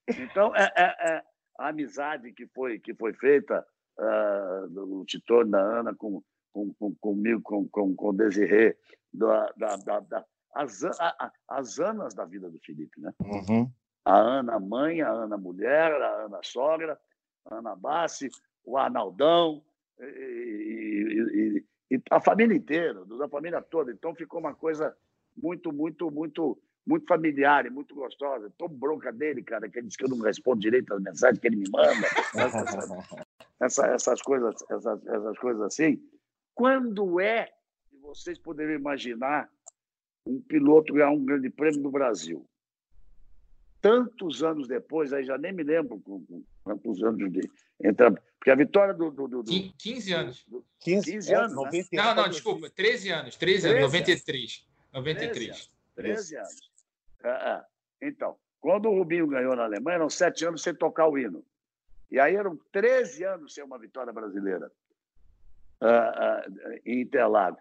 Então, é, é, é, a amizade que foi, que foi feita uh, do Titor, da Ana, com, com, com, comigo, com, com, com o Desirê, da, da, da, da as, a, as Anas da vida do Felipe. Né? Uhum. A Ana mãe, a Ana mulher, a Ana sogra, a Ana Bassi, o Arnaldão, e, e, e, e a família inteira, da família toda. Então ficou uma coisa muito, muito, muito muito familiar e muito gostosa. Estou bronca dele, cara, que ele diz que eu não respondo direito às mensagens que ele me manda. Essa, essas, coisas, essas, essas coisas assim. Quando é que vocês poderiam imaginar um piloto ganhar um grande prêmio do Brasil? Tantos anos depois, aí já nem me lembro quantos anos de entrar. Porque a vitória do. do, do, do 15 anos. Do, 15, 15 anos. É, 90, né? Não, não, desculpa, 13 anos. 13, 13 anos, 93. 93. 13 13 anos. É, é. Então, quando o Rubinho ganhou na Alemanha, eram sete anos sem tocar o hino. E aí eram 13 anos sem uma vitória brasileira uh, em Interlagos.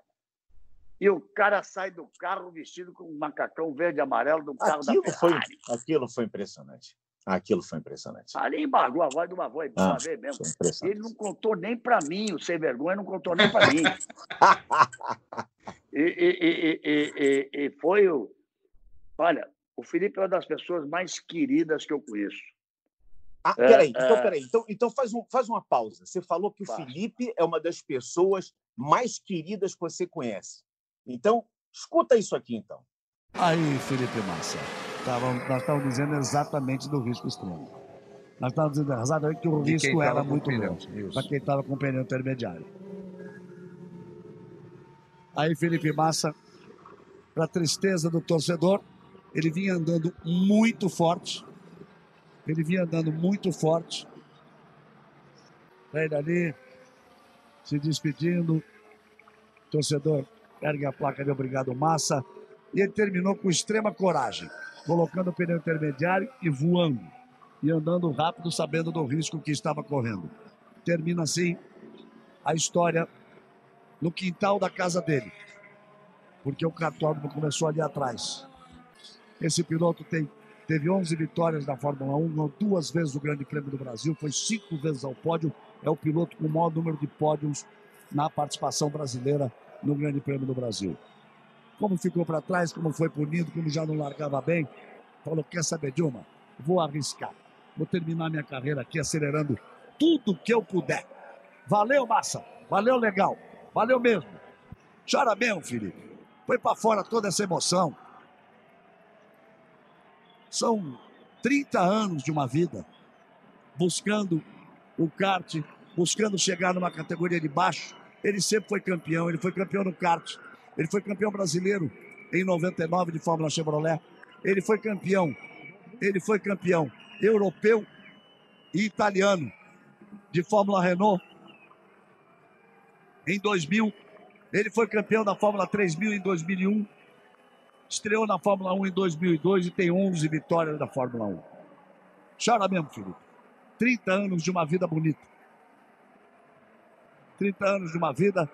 E o cara sai do carro vestido com um macacão verde e amarelo do carro aquilo da Ferrari. Foi, aquilo foi impressionante. Aquilo foi impressionante. Ali embargou a voz de uma voz, ah, uma vez mesmo. Ele não contou nem para mim, o sem vergonha não contou nem para mim. e, e, e, e, foi o, Olha, o Felipe é uma das pessoas mais queridas que eu conheço. Ah, peraí, é, então, é. peraí. Então, então faz, um, faz uma pausa. Você falou que o Felipe é uma das pessoas mais queridas que você conhece. Então, escuta isso aqui, então. Aí, Felipe Massa, tava, nós estávamos dizendo exatamente do risco extremo. Nós estávamos dizendo exatamente que o risco era muito grande para quem estava com o pneu intermediário. Aí, Felipe Massa, para tristeza do torcedor, ele vinha andando muito forte. Ele vinha andando muito forte. Ele ali, se despedindo. Torcedor ergue a placa de obrigado massa. E ele terminou com extrema coragem, colocando o pneu intermediário e voando. E andando rápido, sabendo do risco que estava correndo. Termina assim a história no quintal da casa dele. Porque o cartódromo começou ali atrás. Esse piloto tem, teve 11 vitórias na Fórmula 1, ganhou duas vezes o Grande Prêmio do Brasil, foi cinco vezes ao pódio. É o piloto com o maior número de pódios na participação brasileira no Grande Prêmio do Brasil. Como ficou para trás, como foi punido, como já não largava bem, falou: quer saber de uma? Vou arriscar. Vou terminar minha carreira aqui acelerando tudo que eu puder. Valeu, massa. Valeu, legal. Valeu mesmo. Chora mesmo, Felipe. Foi para fora toda essa emoção. São 30 anos de uma vida buscando o kart, buscando chegar numa categoria de baixo. Ele sempre foi campeão, ele foi campeão no kart, ele foi campeão brasileiro em 99 de Fórmula Chevrolet, ele foi campeão, ele foi campeão europeu e italiano de Fórmula Renault em 2000, ele foi campeão da Fórmula 3000 em 2001 Estreou na Fórmula 1 em 2002 e tem 11 vitórias da Fórmula 1. Chora mesmo, Felipe. 30 anos de uma vida bonita. 30 anos de uma vida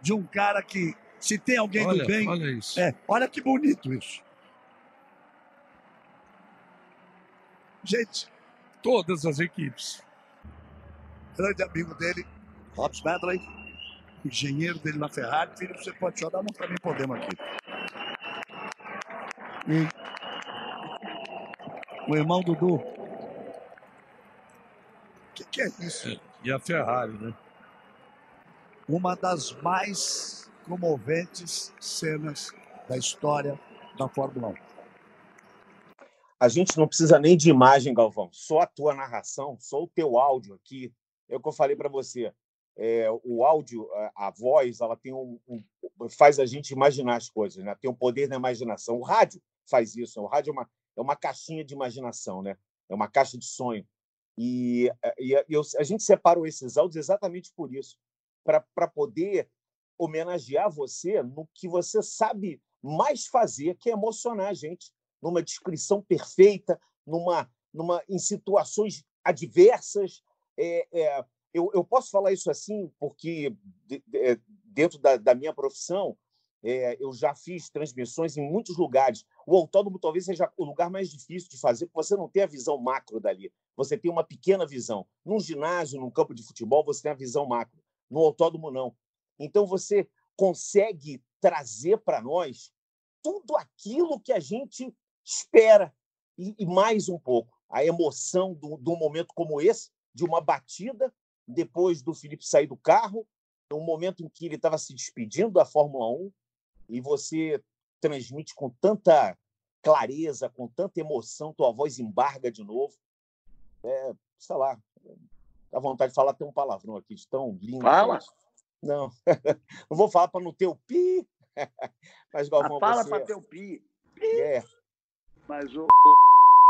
de um cara que, se tem alguém olha, do bem. Olha isso. É, olha que bonito isso. Gente, todas as equipes. Grande amigo dele, Robson Medley, engenheiro dele na Ferrari. Filho, você pode chorar, não também podemos aqui. E o irmão Dudu. O que, que, é isso? É, e a Ferrari, né? Uma das mais comoventes cenas da história da Fórmula 1. A gente não precisa nem de imagem, Galvão. Só a tua narração, só o teu áudio aqui é o que eu falei para você. É, o áudio, a, a, voz, ela tem um, um, faz a gente imaginar as coisas, né? Tem o poder da imaginação. O rádio faz isso. O rádio é uma, é uma caixinha de imaginação, né? É uma caixa de sonho. E, e eu, a gente separou esses áudios exatamente por isso, para poder homenagear você no que você sabe mais fazer, que é emocionar a gente, numa descrição perfeita, numa, numa em situações adversas. É, é, eu, eu posso falar isso assim porque de, de, dentro da, da, minha profissão é, eu já fiz transmissões em muitos lugares. O autódromo talvez seja o lugar mais difícil de fazer, porque você não tem a visão macro dali. Você tem uma pequena visão. Num ginásio, num campo de futebol, você tem a visão macro. No autódromo, não. Então, você consegue trazer para nós tudo aquilo que a gente espera e, e mais um pouco. A emoção de um momento como esse, de uma batida, depois do Felipe sair do carro, um momento em que ele estava se despedindo da Fórmula 1, e você transmite com tanta clareza, com tanta emoção, tua voz embarga de novo. É, sei lá, dá vontade de falar até um palavrão aqui, de tão lindo. Fala! Não, não vou falar para não ter o pi. Mas, Galvão, ah, fala você... para ter o pi. pi. É. Mas o.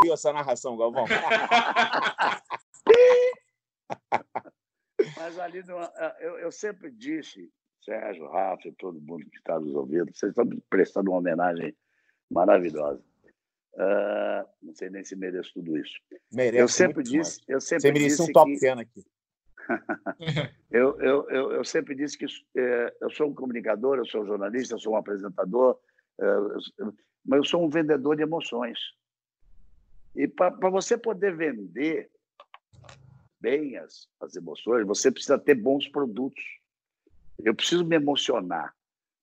Viu essa narração, Galvão? Mas ali, no... eu, eu sempre disse, Sérgio, Rafa e todo mundo que está nos ouvindo, vocês estão prestando uma homenagem maravilhosa. Uh, não sei nem se mereço tudo isso. Merece eu sempre disse, eu sempre Você merece um top que... aqui. eu, eu, eu, eu, sempre disse que é, eu sou um comunicador, eu sou um jornalista, eu sou um apresentador, é, eu, mas eu sou um vendedor de emoções. E para você poder vender bem as, as emoções, você precisa ter bons produtos. Eu preciso me emocionar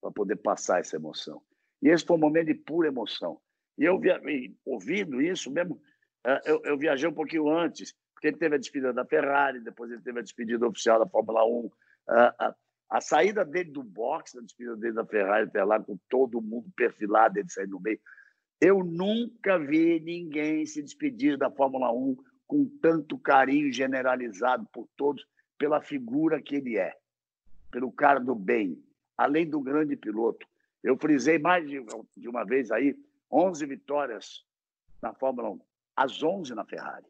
para poder passar essa emoção. E esse foi um momento de pura emoção. E eu, via, ouvindo isso mesmo, é, eu, eu viajei um pouquinho antes porque ele teve a despedida da Ferrari, depois ele teve a despedida oficial da Fórmula 1. A, a, a saída dele do boxe, a despedida dele da Ferrari até lá, com todo mundo perfilado, ele saindo no meio. Eu nunca vi ninguém se despedir da Fórmula 1 com tanto carinho generalizado por todos, pela figura que ele é, pelo cara do bem, além do grande piloto. Eu frisei mais de, de uma vez aí 11 vitórias na Fórmula 1, as 11 na Ferrari.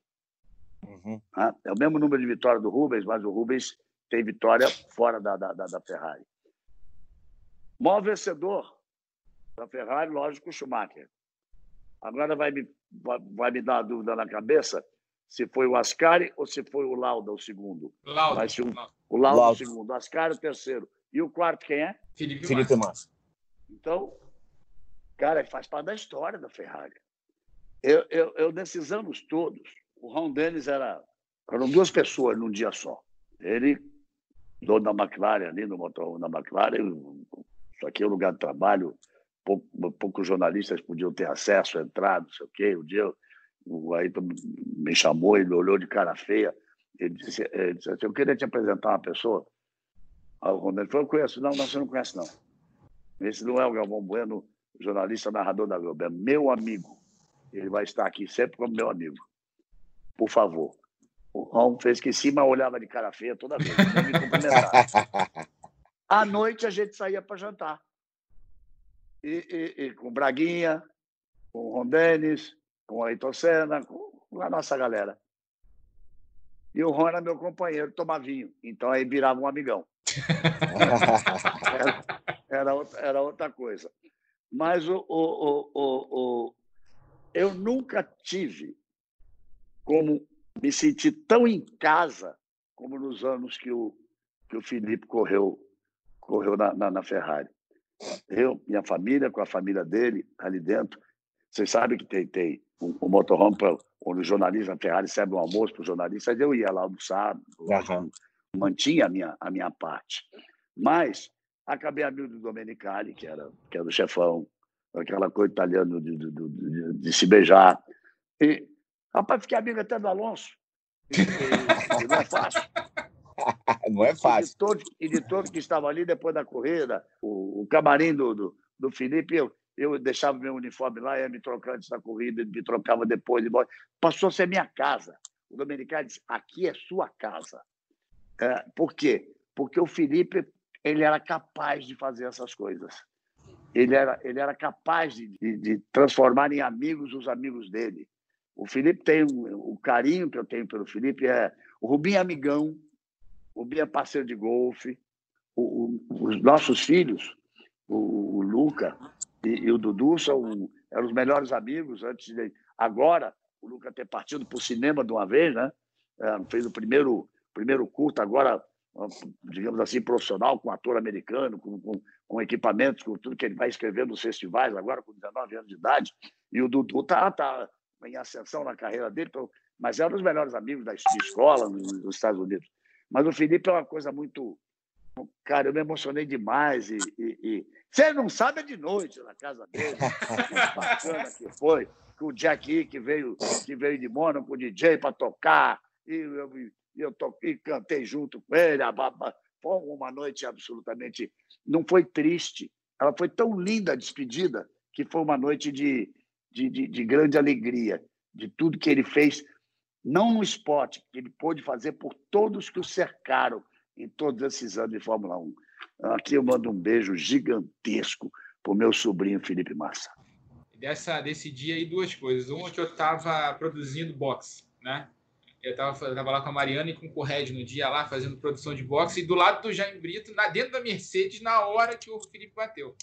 Uhum. É o mesmo número de vitórias do Rubens, mas o Rubens tem vitória fora da, da, da, Ferrari. Maior vencedor da Ferrari, lógico, o Schumacher. Agora vai me, vai, vai me dar uma dúvida na cabeça se foi o Ascari ou se foi o Lauda, o segundo. Lauda. Mas, o, o Lauda, Lauda, o segundo. O Ascari, o terceiro. E o quarto, quem é? Felipe, Felipe Massa. Então, cara, faz parte da história da Ferrari. Eu, eu, eu, nesses anos todos, o Ron Dennis era. Eram duas pessoas num dia só. Ele, dono da McLaren, ali no motorhome da McLaren, isso aqui é um lugar de trabalho, pouco, poucos jornalistas podiam ter acesso, entrar, não sei o quê. Um dia o Ayrton me chamou, ele olhou de cara feia. Ele disse, ele disse assim, eu queria te apresentar uma pessoa. Aí o Ron Dennis falou, eu conheço. Não, não, você não conhece, não. Esse não é o Galvão Bueno, jornalista, narrador da Globo. É meu amigo. Ele vai estar aqui sempre como meu amigo por favor. O Ron fez que sim, mas olhava de cara feia toda vez. Me à noite a gente saía para jantar. E, e, e, com Braguinha, com o Ron Dennis, com o Ayrton Senna, com a nossa galera. E o Ron era meu companheiro, tomava vinho. Então aí virava um amigão. era, era, outra, era outra coisa. Mas o, o, o, o, eu nunca tive como me senti tão em casa como nos anos que o, que o Felipe correu, correu na, na, na Ferrari. Eu, minha família, com a família dele ali dentro. Vocês sabem que tem, tem um, um motorhome pra, onde os jornalistas da Ferrari recebem um almoço para os jornalistas. Eu ia lá almoçar, uhum. mantinha a minha, a minha parte. Mas acabei amigo do Domenicali, que era, que era o chefão, aquela coisa italiana de, de, de, de se beijar. E Rapaz, fiquei amigo até do Alonso. E, e, não é fácil. não é fácil. E de, todos, e de todos que estavam ali depois da corrida, o, o camarim do, do, do Felipe, eu, eu deixava meu uniforme lá, ia me trocar antes da corrida, me trocava depois. Passou a ser minha casa. O Domenicano disse: aqui é sua casa. É, por quê? Porque o Felipe ele era capaz de fazer essas coisas. Ele era, ele era capaz de, de, de transformar em amigos os amigos dele. O Felipe tem o, o carinho que eu tenho pelo Felipe é o Rubinho é amigão, o Rubinho é parceiro de golfe, o, o, os nossos filhos, o, o Luca e, e, o Dudu são eram os melhores amigos antes de agora o Luca ter partido para o cinema de uma vez, né? É, fez o primeiro primeiro curto agora digamos assim, profissional, com ator americano, com, com, com, equipamentos, com tudo que ele vai escrever nos festivais, agora com 19 anos de idade. E o Dudu está tá em ascensão na carreira dele, então, mas é um dos melhores amigos da escola nos Estados Unidos. Mas o Felipe é uma coisa muito. Cara, eu me emocionei demais. E, e, e... você não sabe é de noite na casa dele. bacana que foi. Com o Jack que veio, que veio de Mônaco, o DJ para tocar. E eu, e eu toquei, cantei junto com ele. Foi uma noite absolutamente. Não foi triste, ela foi tão linda a despedida que foi uma noite de, de, de, de grande alegria, de tudo que ele fez, não no esporte, que ele pôde fazer por todos que o cercaram em todos esses anos de Fórmula 1. Aqui eu mando um beijo gigantesco para o meu sobrinho Felipe Massa. Dessa, desse dia aí, duas coisas. Uma, que eu estava produzindo boxe, né? Eu tava, eu tava lá com a Mariana e com o Corred no dia lá, fazendo produção de boxe, e do lado do Jaime Brito, na, dentro da Mercedes, na hora que o Felipe bateu.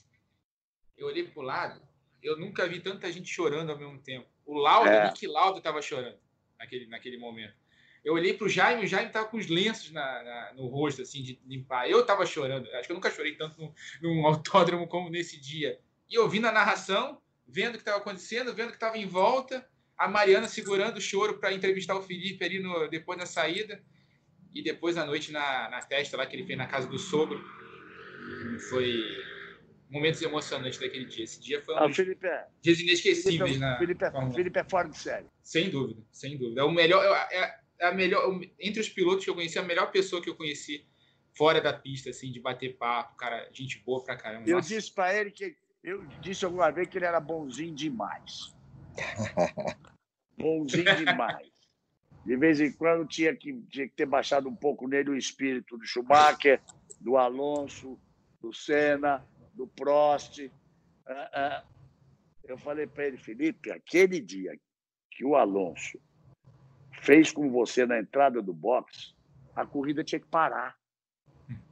Eu olhei pro lado, eu nunca vi tanta gente chorando ao mesmo tempo. O Laudo, é. o Nick Laudo tava chorando naquele, naquele momento. Eu olhei pro Jaime, o Jaime tava com os lenços na, na, no rosto, assim, de limpar. Eu tava chorando. Acho que eu nunca chorei tanto num, num autódromo como nesse dia. E ouvindo a narração, vendo o que estava acontecendo, vendo o que estava em volta, a Mariana segurando o choro para entrevistar o Felipe ali no, depois da saída. E depois à noite na, na festa lá que ele fez na casa do sogro. Foi momentos emocionantes daquele dia. Esse dia foi um ah, Felipe é, dias inesquecíveis. Felipe, na, Felipe, é, Felipe é fora de série. Sem dúvida, sem dúvida. É o melhor, é, é a melhor, entre os pilotos que eu conheci, a melhor pessoa que eu conheci fora da pista, assim, de bater papo, cara, gente boa pra caramba. Eu Nossa. disse para ele que eu disse alguma vez que ele era bonzinho demais. bonzinho demais. De vez em quando tinha que, tinha que ter baixado um pouco nele o espírito do Schumacher, do Alonso, do Senna, do Prost. Ah, ah. Eu falei para ele, Felipe, aquele dia que o Alonso fez com você na entrada do box, a corrida tinha que parar.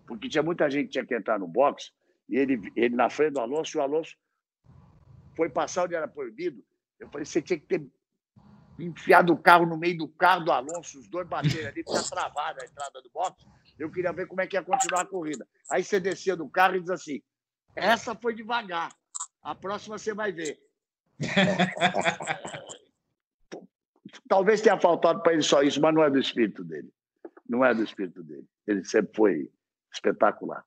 Porque tinha muita gente que tinha que entrar no box, e ele, ele na frente do Alonso, e o Alonso foi passar onde era proibido. Eu falei, você tinha que ter enfiado o carro no meio do carro do Alonso, os dois bateram ali, tinha travado a entrada do box. Eu queria ver como é que ia continuar a corrida. Aí você descia do carro e diz assim: essa foi devagar, a próxima você vai ver. Talvez tenha faltado para ele só isso, mas não é do espírito dele. Não é do espírito dele. Ele sempre foi espetacular.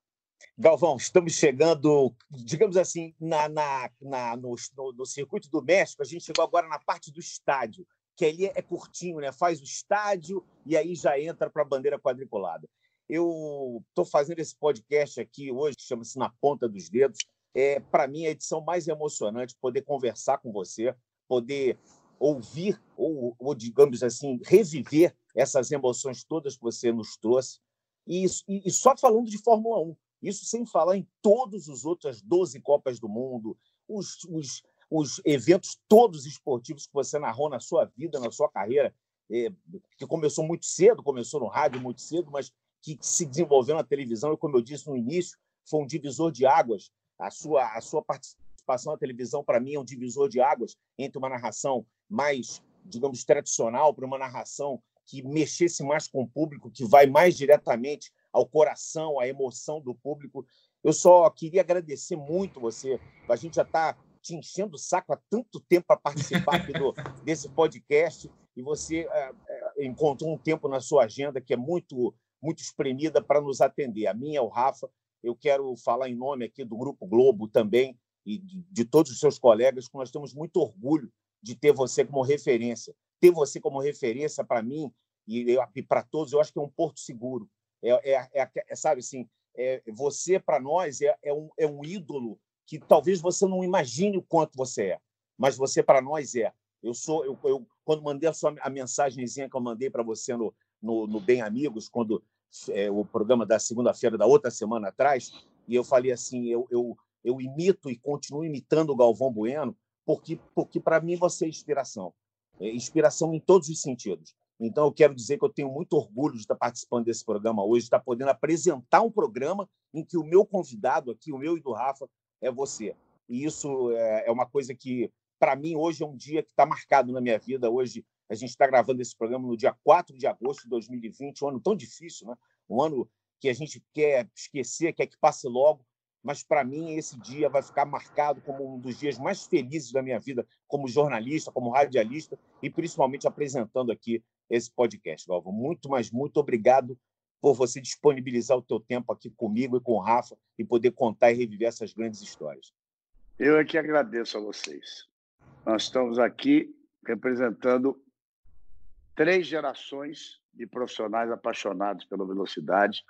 Galvão, estamos chegando, digamos assim, na, na, na no, no, circuito do México. A gente chegou agora na parte do estádio, que ali é curtinho, né? Faz o estádio e aí já entra para a bandeira quadriculada. Eu estou fazendo esse podcast aqui hoje, chama-se Na Ponta dos Dedos. É, para mim, a edição mais emocionante poder conversar com você, poder ouvir, ou, ou digamos assim, reviver essas emoções todas que você nos trouxe. E, e só falando de Fórmula 1 isso sem falar em todos os outras 12 Copas do Mundo, os, os, os eventos todos esportivos que você narrou na sua vida, na sua carreira, é, que começou muito cedo, começou no rádio muito cedo, mas que se desenvolveu na televisão e, como eu disse no início, foi um divisor de águas. A sua, a sua participação na televisão, para mim, é um divisor de águas entre uma narração mais, digamos, tradicional para uma narração que mexesse mais com o público, que vai mais diretamente ao coração, à emoção do público. Eu só queria agradecer muito você. A gente já está te enchendo o saco há tanto tempo para participar aqui do, desse podcast e você é, é, encontrou um tempo na sua agenda que é muito muito espremida para nos atender. A minha, o Rafa. Eu quero falar em nome aqui do Grupo Globo também e de, de todos os seus colegas, que nós temos muito orgulho de ter você como referência. Ter você como referência para mim e, e para todos, eu acho que é um porto seguro. É, é, é, é sabe assim, é, você para nós é, é, um, é um ídolo que talvez você não imagine o quanto você é, mas você para nós é. Eu sou, eu, eu quando mandei a sua a mensagenzinha que eu mandei para você no, no, no, Bem Amigos, quando é, o programa da segunda-feira da outra semana atrás, e eu falei assim, eu, eu, eu imito e continuo imitando o Galvão Bueno, porque, porque para mim você é inspiração. É inspiração em todos os sentidos. Então, eu quero dizer que eu tenho muito orgulho de estar participando desse programa hoje, de estar podendo apresentar um programa em que o meu convidado aqui, o meu e do Rafa, é você. E isso é, é uma coisa que, para mim, hoje é um dia que está marcado na minha vida. Hoje, a gente está gravando esse programa no dia 4 de agosto de 2020, um ano tão difícil, né? um ano que a gente quer esquecer, quer que passe logo, mas para mim esse dia vai ficar marcado como um dos dias mais felizes da minha vida como jornalista, como radialista e principalmente apresentando aqui esse podcast, Galvão. Muito, mas muito obrigado por você disponibilizar o teu tempo aqui comigo e com o Rafa e poder contar e reviver essas grandes histórias. Eu é que agradeço a vocês. Nós estamos aqui representando três gerações de profissionais apaixonados pela velocidade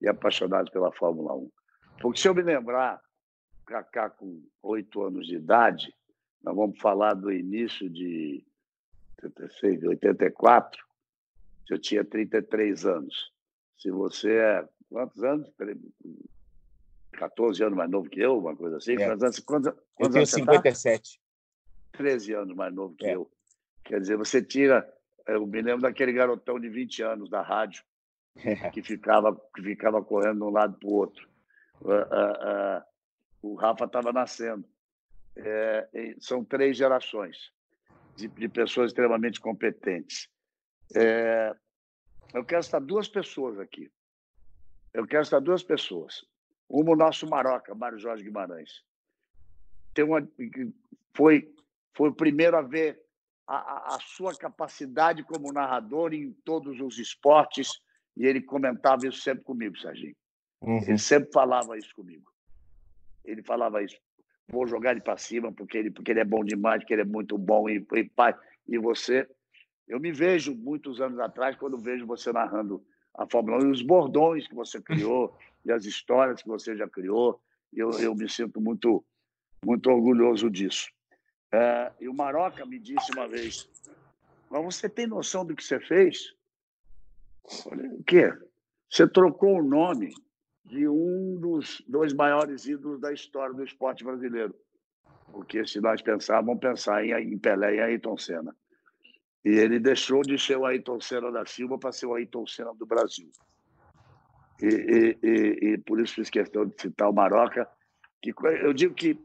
e apaixonados pela Fórmula 1. Porque se eu me lembrar, Kaká com oito anos de idade, nós vamos falar do início de 86, 84, eu tinha 33 anos. Se você é. Quantos anos? 14 anos mais novo que eu, uma coisa assim? É. Quantos anos, quantos, quantos eu tenho 57. Tá? 13 anos mais novo que é. eu. Quer dizer, você tira. Eu me lembro daquele garotão de 20 anos da rádio, é. que, ficava, que ficava correndo de um lado para o outro. Uh, uh, uh, o Rafa estava nascendo. É, são três gerações de, de pessoas extremamente competentes. É, eu quero estar duas pessoas aqui. Eu quero estar duas pessoas. Uma, o nosso Maroca, Mário Jorge Guimarães. Tem uma, foi, foi o primeiro a ver a, a, sua capacidade como narrador em todos os esportes e ele comentava isso sempre comigo, Serginho. Uhum. Ele sempre falava isso comigo. Ele falava isso vou jogar ele para cima porque ele, porque ele é bom demais, porque ele é muito bom e, e pai. E você, eu me vejo muitos anos atrás quando vejo você narrando a Fórmula 1 e os bordões que você criou e as histórias que você já criou. Eu, eu me sinto muito, muito orgulhoso disso. É, e o Maroca me disse uma vez: Mas você tem noção do que você fez? Eu falei: O quê? Você trocou o nome de um dos dois maiores ídolos da história do esporte brasileiro. Porque se nós pensarmos, vamos pensar em, Pelé e Ayrton Senna. E ele deixou de ser o Ayrton Senna da Silva para ser o Ayrton Senna do Brasil. E, e, e, e, por isso fiz questão de citar o Maroca, que eu digo que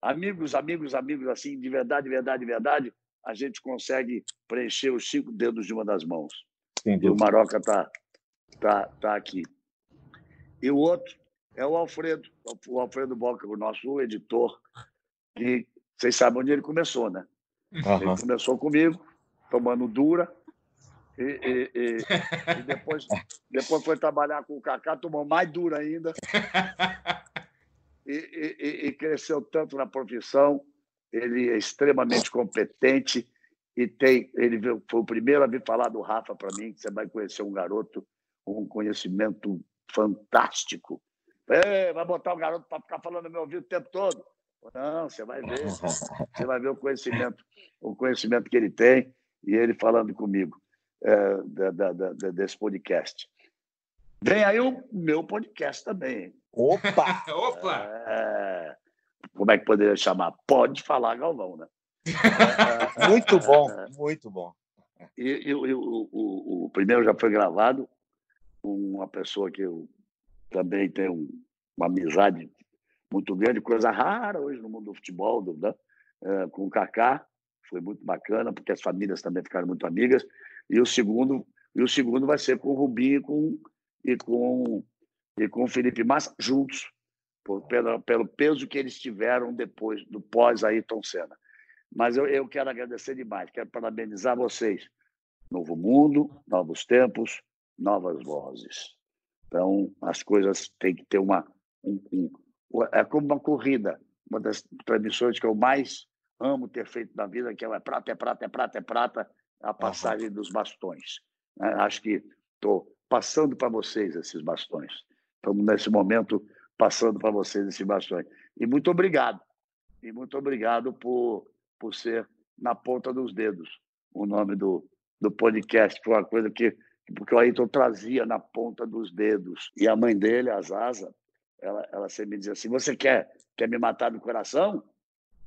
amigos, amigos, amigos, assim, de verdade, de verdade, de verdade, a gente consegue preencher os cinco dedos de uma das mãos. E o Maroca está tá, tá aqui. E o outro é o Alfredo, o Alfredo Boca, o nosso editor, que vocês sabem onde ele começou, né? Uhum. Ele começou comigo, tomando dura, e, e, e, e, depois, depois foi trabalhar com o Kaká, tomou mais dura ainda. E, cresceu tanto na profissão. Ele é extremamente competente e tem. Ele foi o primeiro a vir falar do Rafa para mim, que você vai conhecer um garoto com um conhecimento fantástico. É, vai botar o garoto para ficar falando no meu ouvido o tempo todo. Não, você vai ver, você vai ver o conhecimento, o conhecimento que ele tem e ele falando comigo é, da, da, da, desse podcast. Vem aí o meu podcast também. Opa! Opa! É, como é que poderia chamar? Pode falar, Galvão, né? muito bom, muito bom. E, e, e o, o, o, primeiro já foi gravado, uma pessoa que eu também tenho uma amizade muito grande, coisa rara hoje no mundo do futebol, né? é, com o Kaká, foi muito bacana, porque as famílias também ficaram muito amigas. E o segundo, e o segundo vai ser com o Rubinho e com, e com, e com o Felipe Massa juntos, por, pelo, pelo peso que eles tiveram depois do pós-Ayrton Senna. Mas eu, eu quero agradecer demais, quero parabenizar vocês. Novo mundo, novos tempos, novas vozes. Então, as coisas têm que ter uma. Um, um, é como uma corrida. Uma das transmissões que eu mais amo ter feito na vida, que é prata, é prata, é prata, é prata, a passagem dos bastões. Né? Acho que estou passando para vocês esses bastões. Estamos, nesse momento, passando para vocês esses bastões. E muito obrigado. E muito obrigado por, por ser na ponta dos dedos o nome do, do podcast. Foi uma coisa que porque o Ayrton trazia na ponta dos dedos. E a mãe dele, a Zaza, ela, ela sempre dizia assim: Você quer, quer me matar do coração?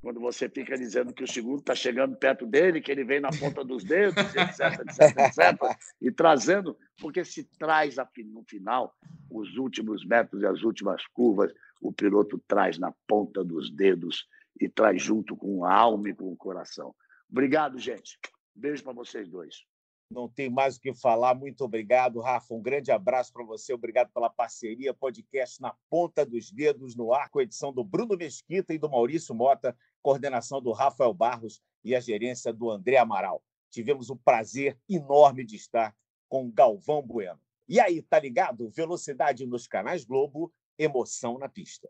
Quando você fica dizendo que o segundo está chegando perto dele, que ele vem na ponta dos dedos, etc, etc, etc, e trazendo, porque se traz no final os últimos metros e as últimas curvas, o piloto traz na ponta dos dedos e traz junto com a alma e com o coração. Obrigado, gente. Beijo para vocês dois. Não tem mais o que falar. Muito obrigado, Rafa. Um grande abraço para você. Obrigado pela parceria. Podcast na ponta dos dedos no ar, com edição do Bruno Mesquita e do Maurício Mota, coordenação do Rafael Barros e a gerência do André Amaral. Tivemos o prazer enorme de estar com Galvão Bueno. E aí, tá ligado? Velocidade nos canais Globo, emoção na pista.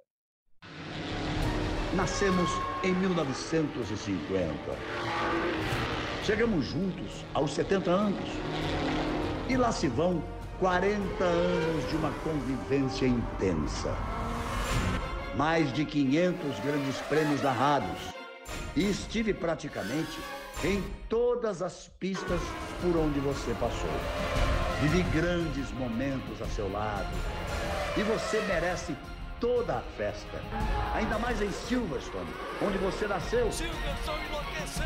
Nascemos em 1950. Chegamos juntos aos 70 anos. E lá se vão 40 anos de uma convivência intensa. Mais de 500 grandes prêmios narrados. E estive praticamente em todas as pistas por onde você passou. Vivi grandes momentos a seu lado. E você merece toda a festa. Ainda mais em Silverstone, onde você nasceu.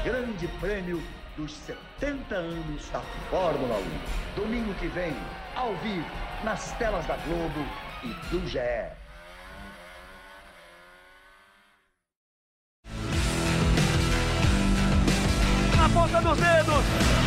Grande prêmio dos 70 anos da Fórmula 1. Domingo que vem, ao vivo, nas telas da Globo e do GE. Na ponta dos dedos,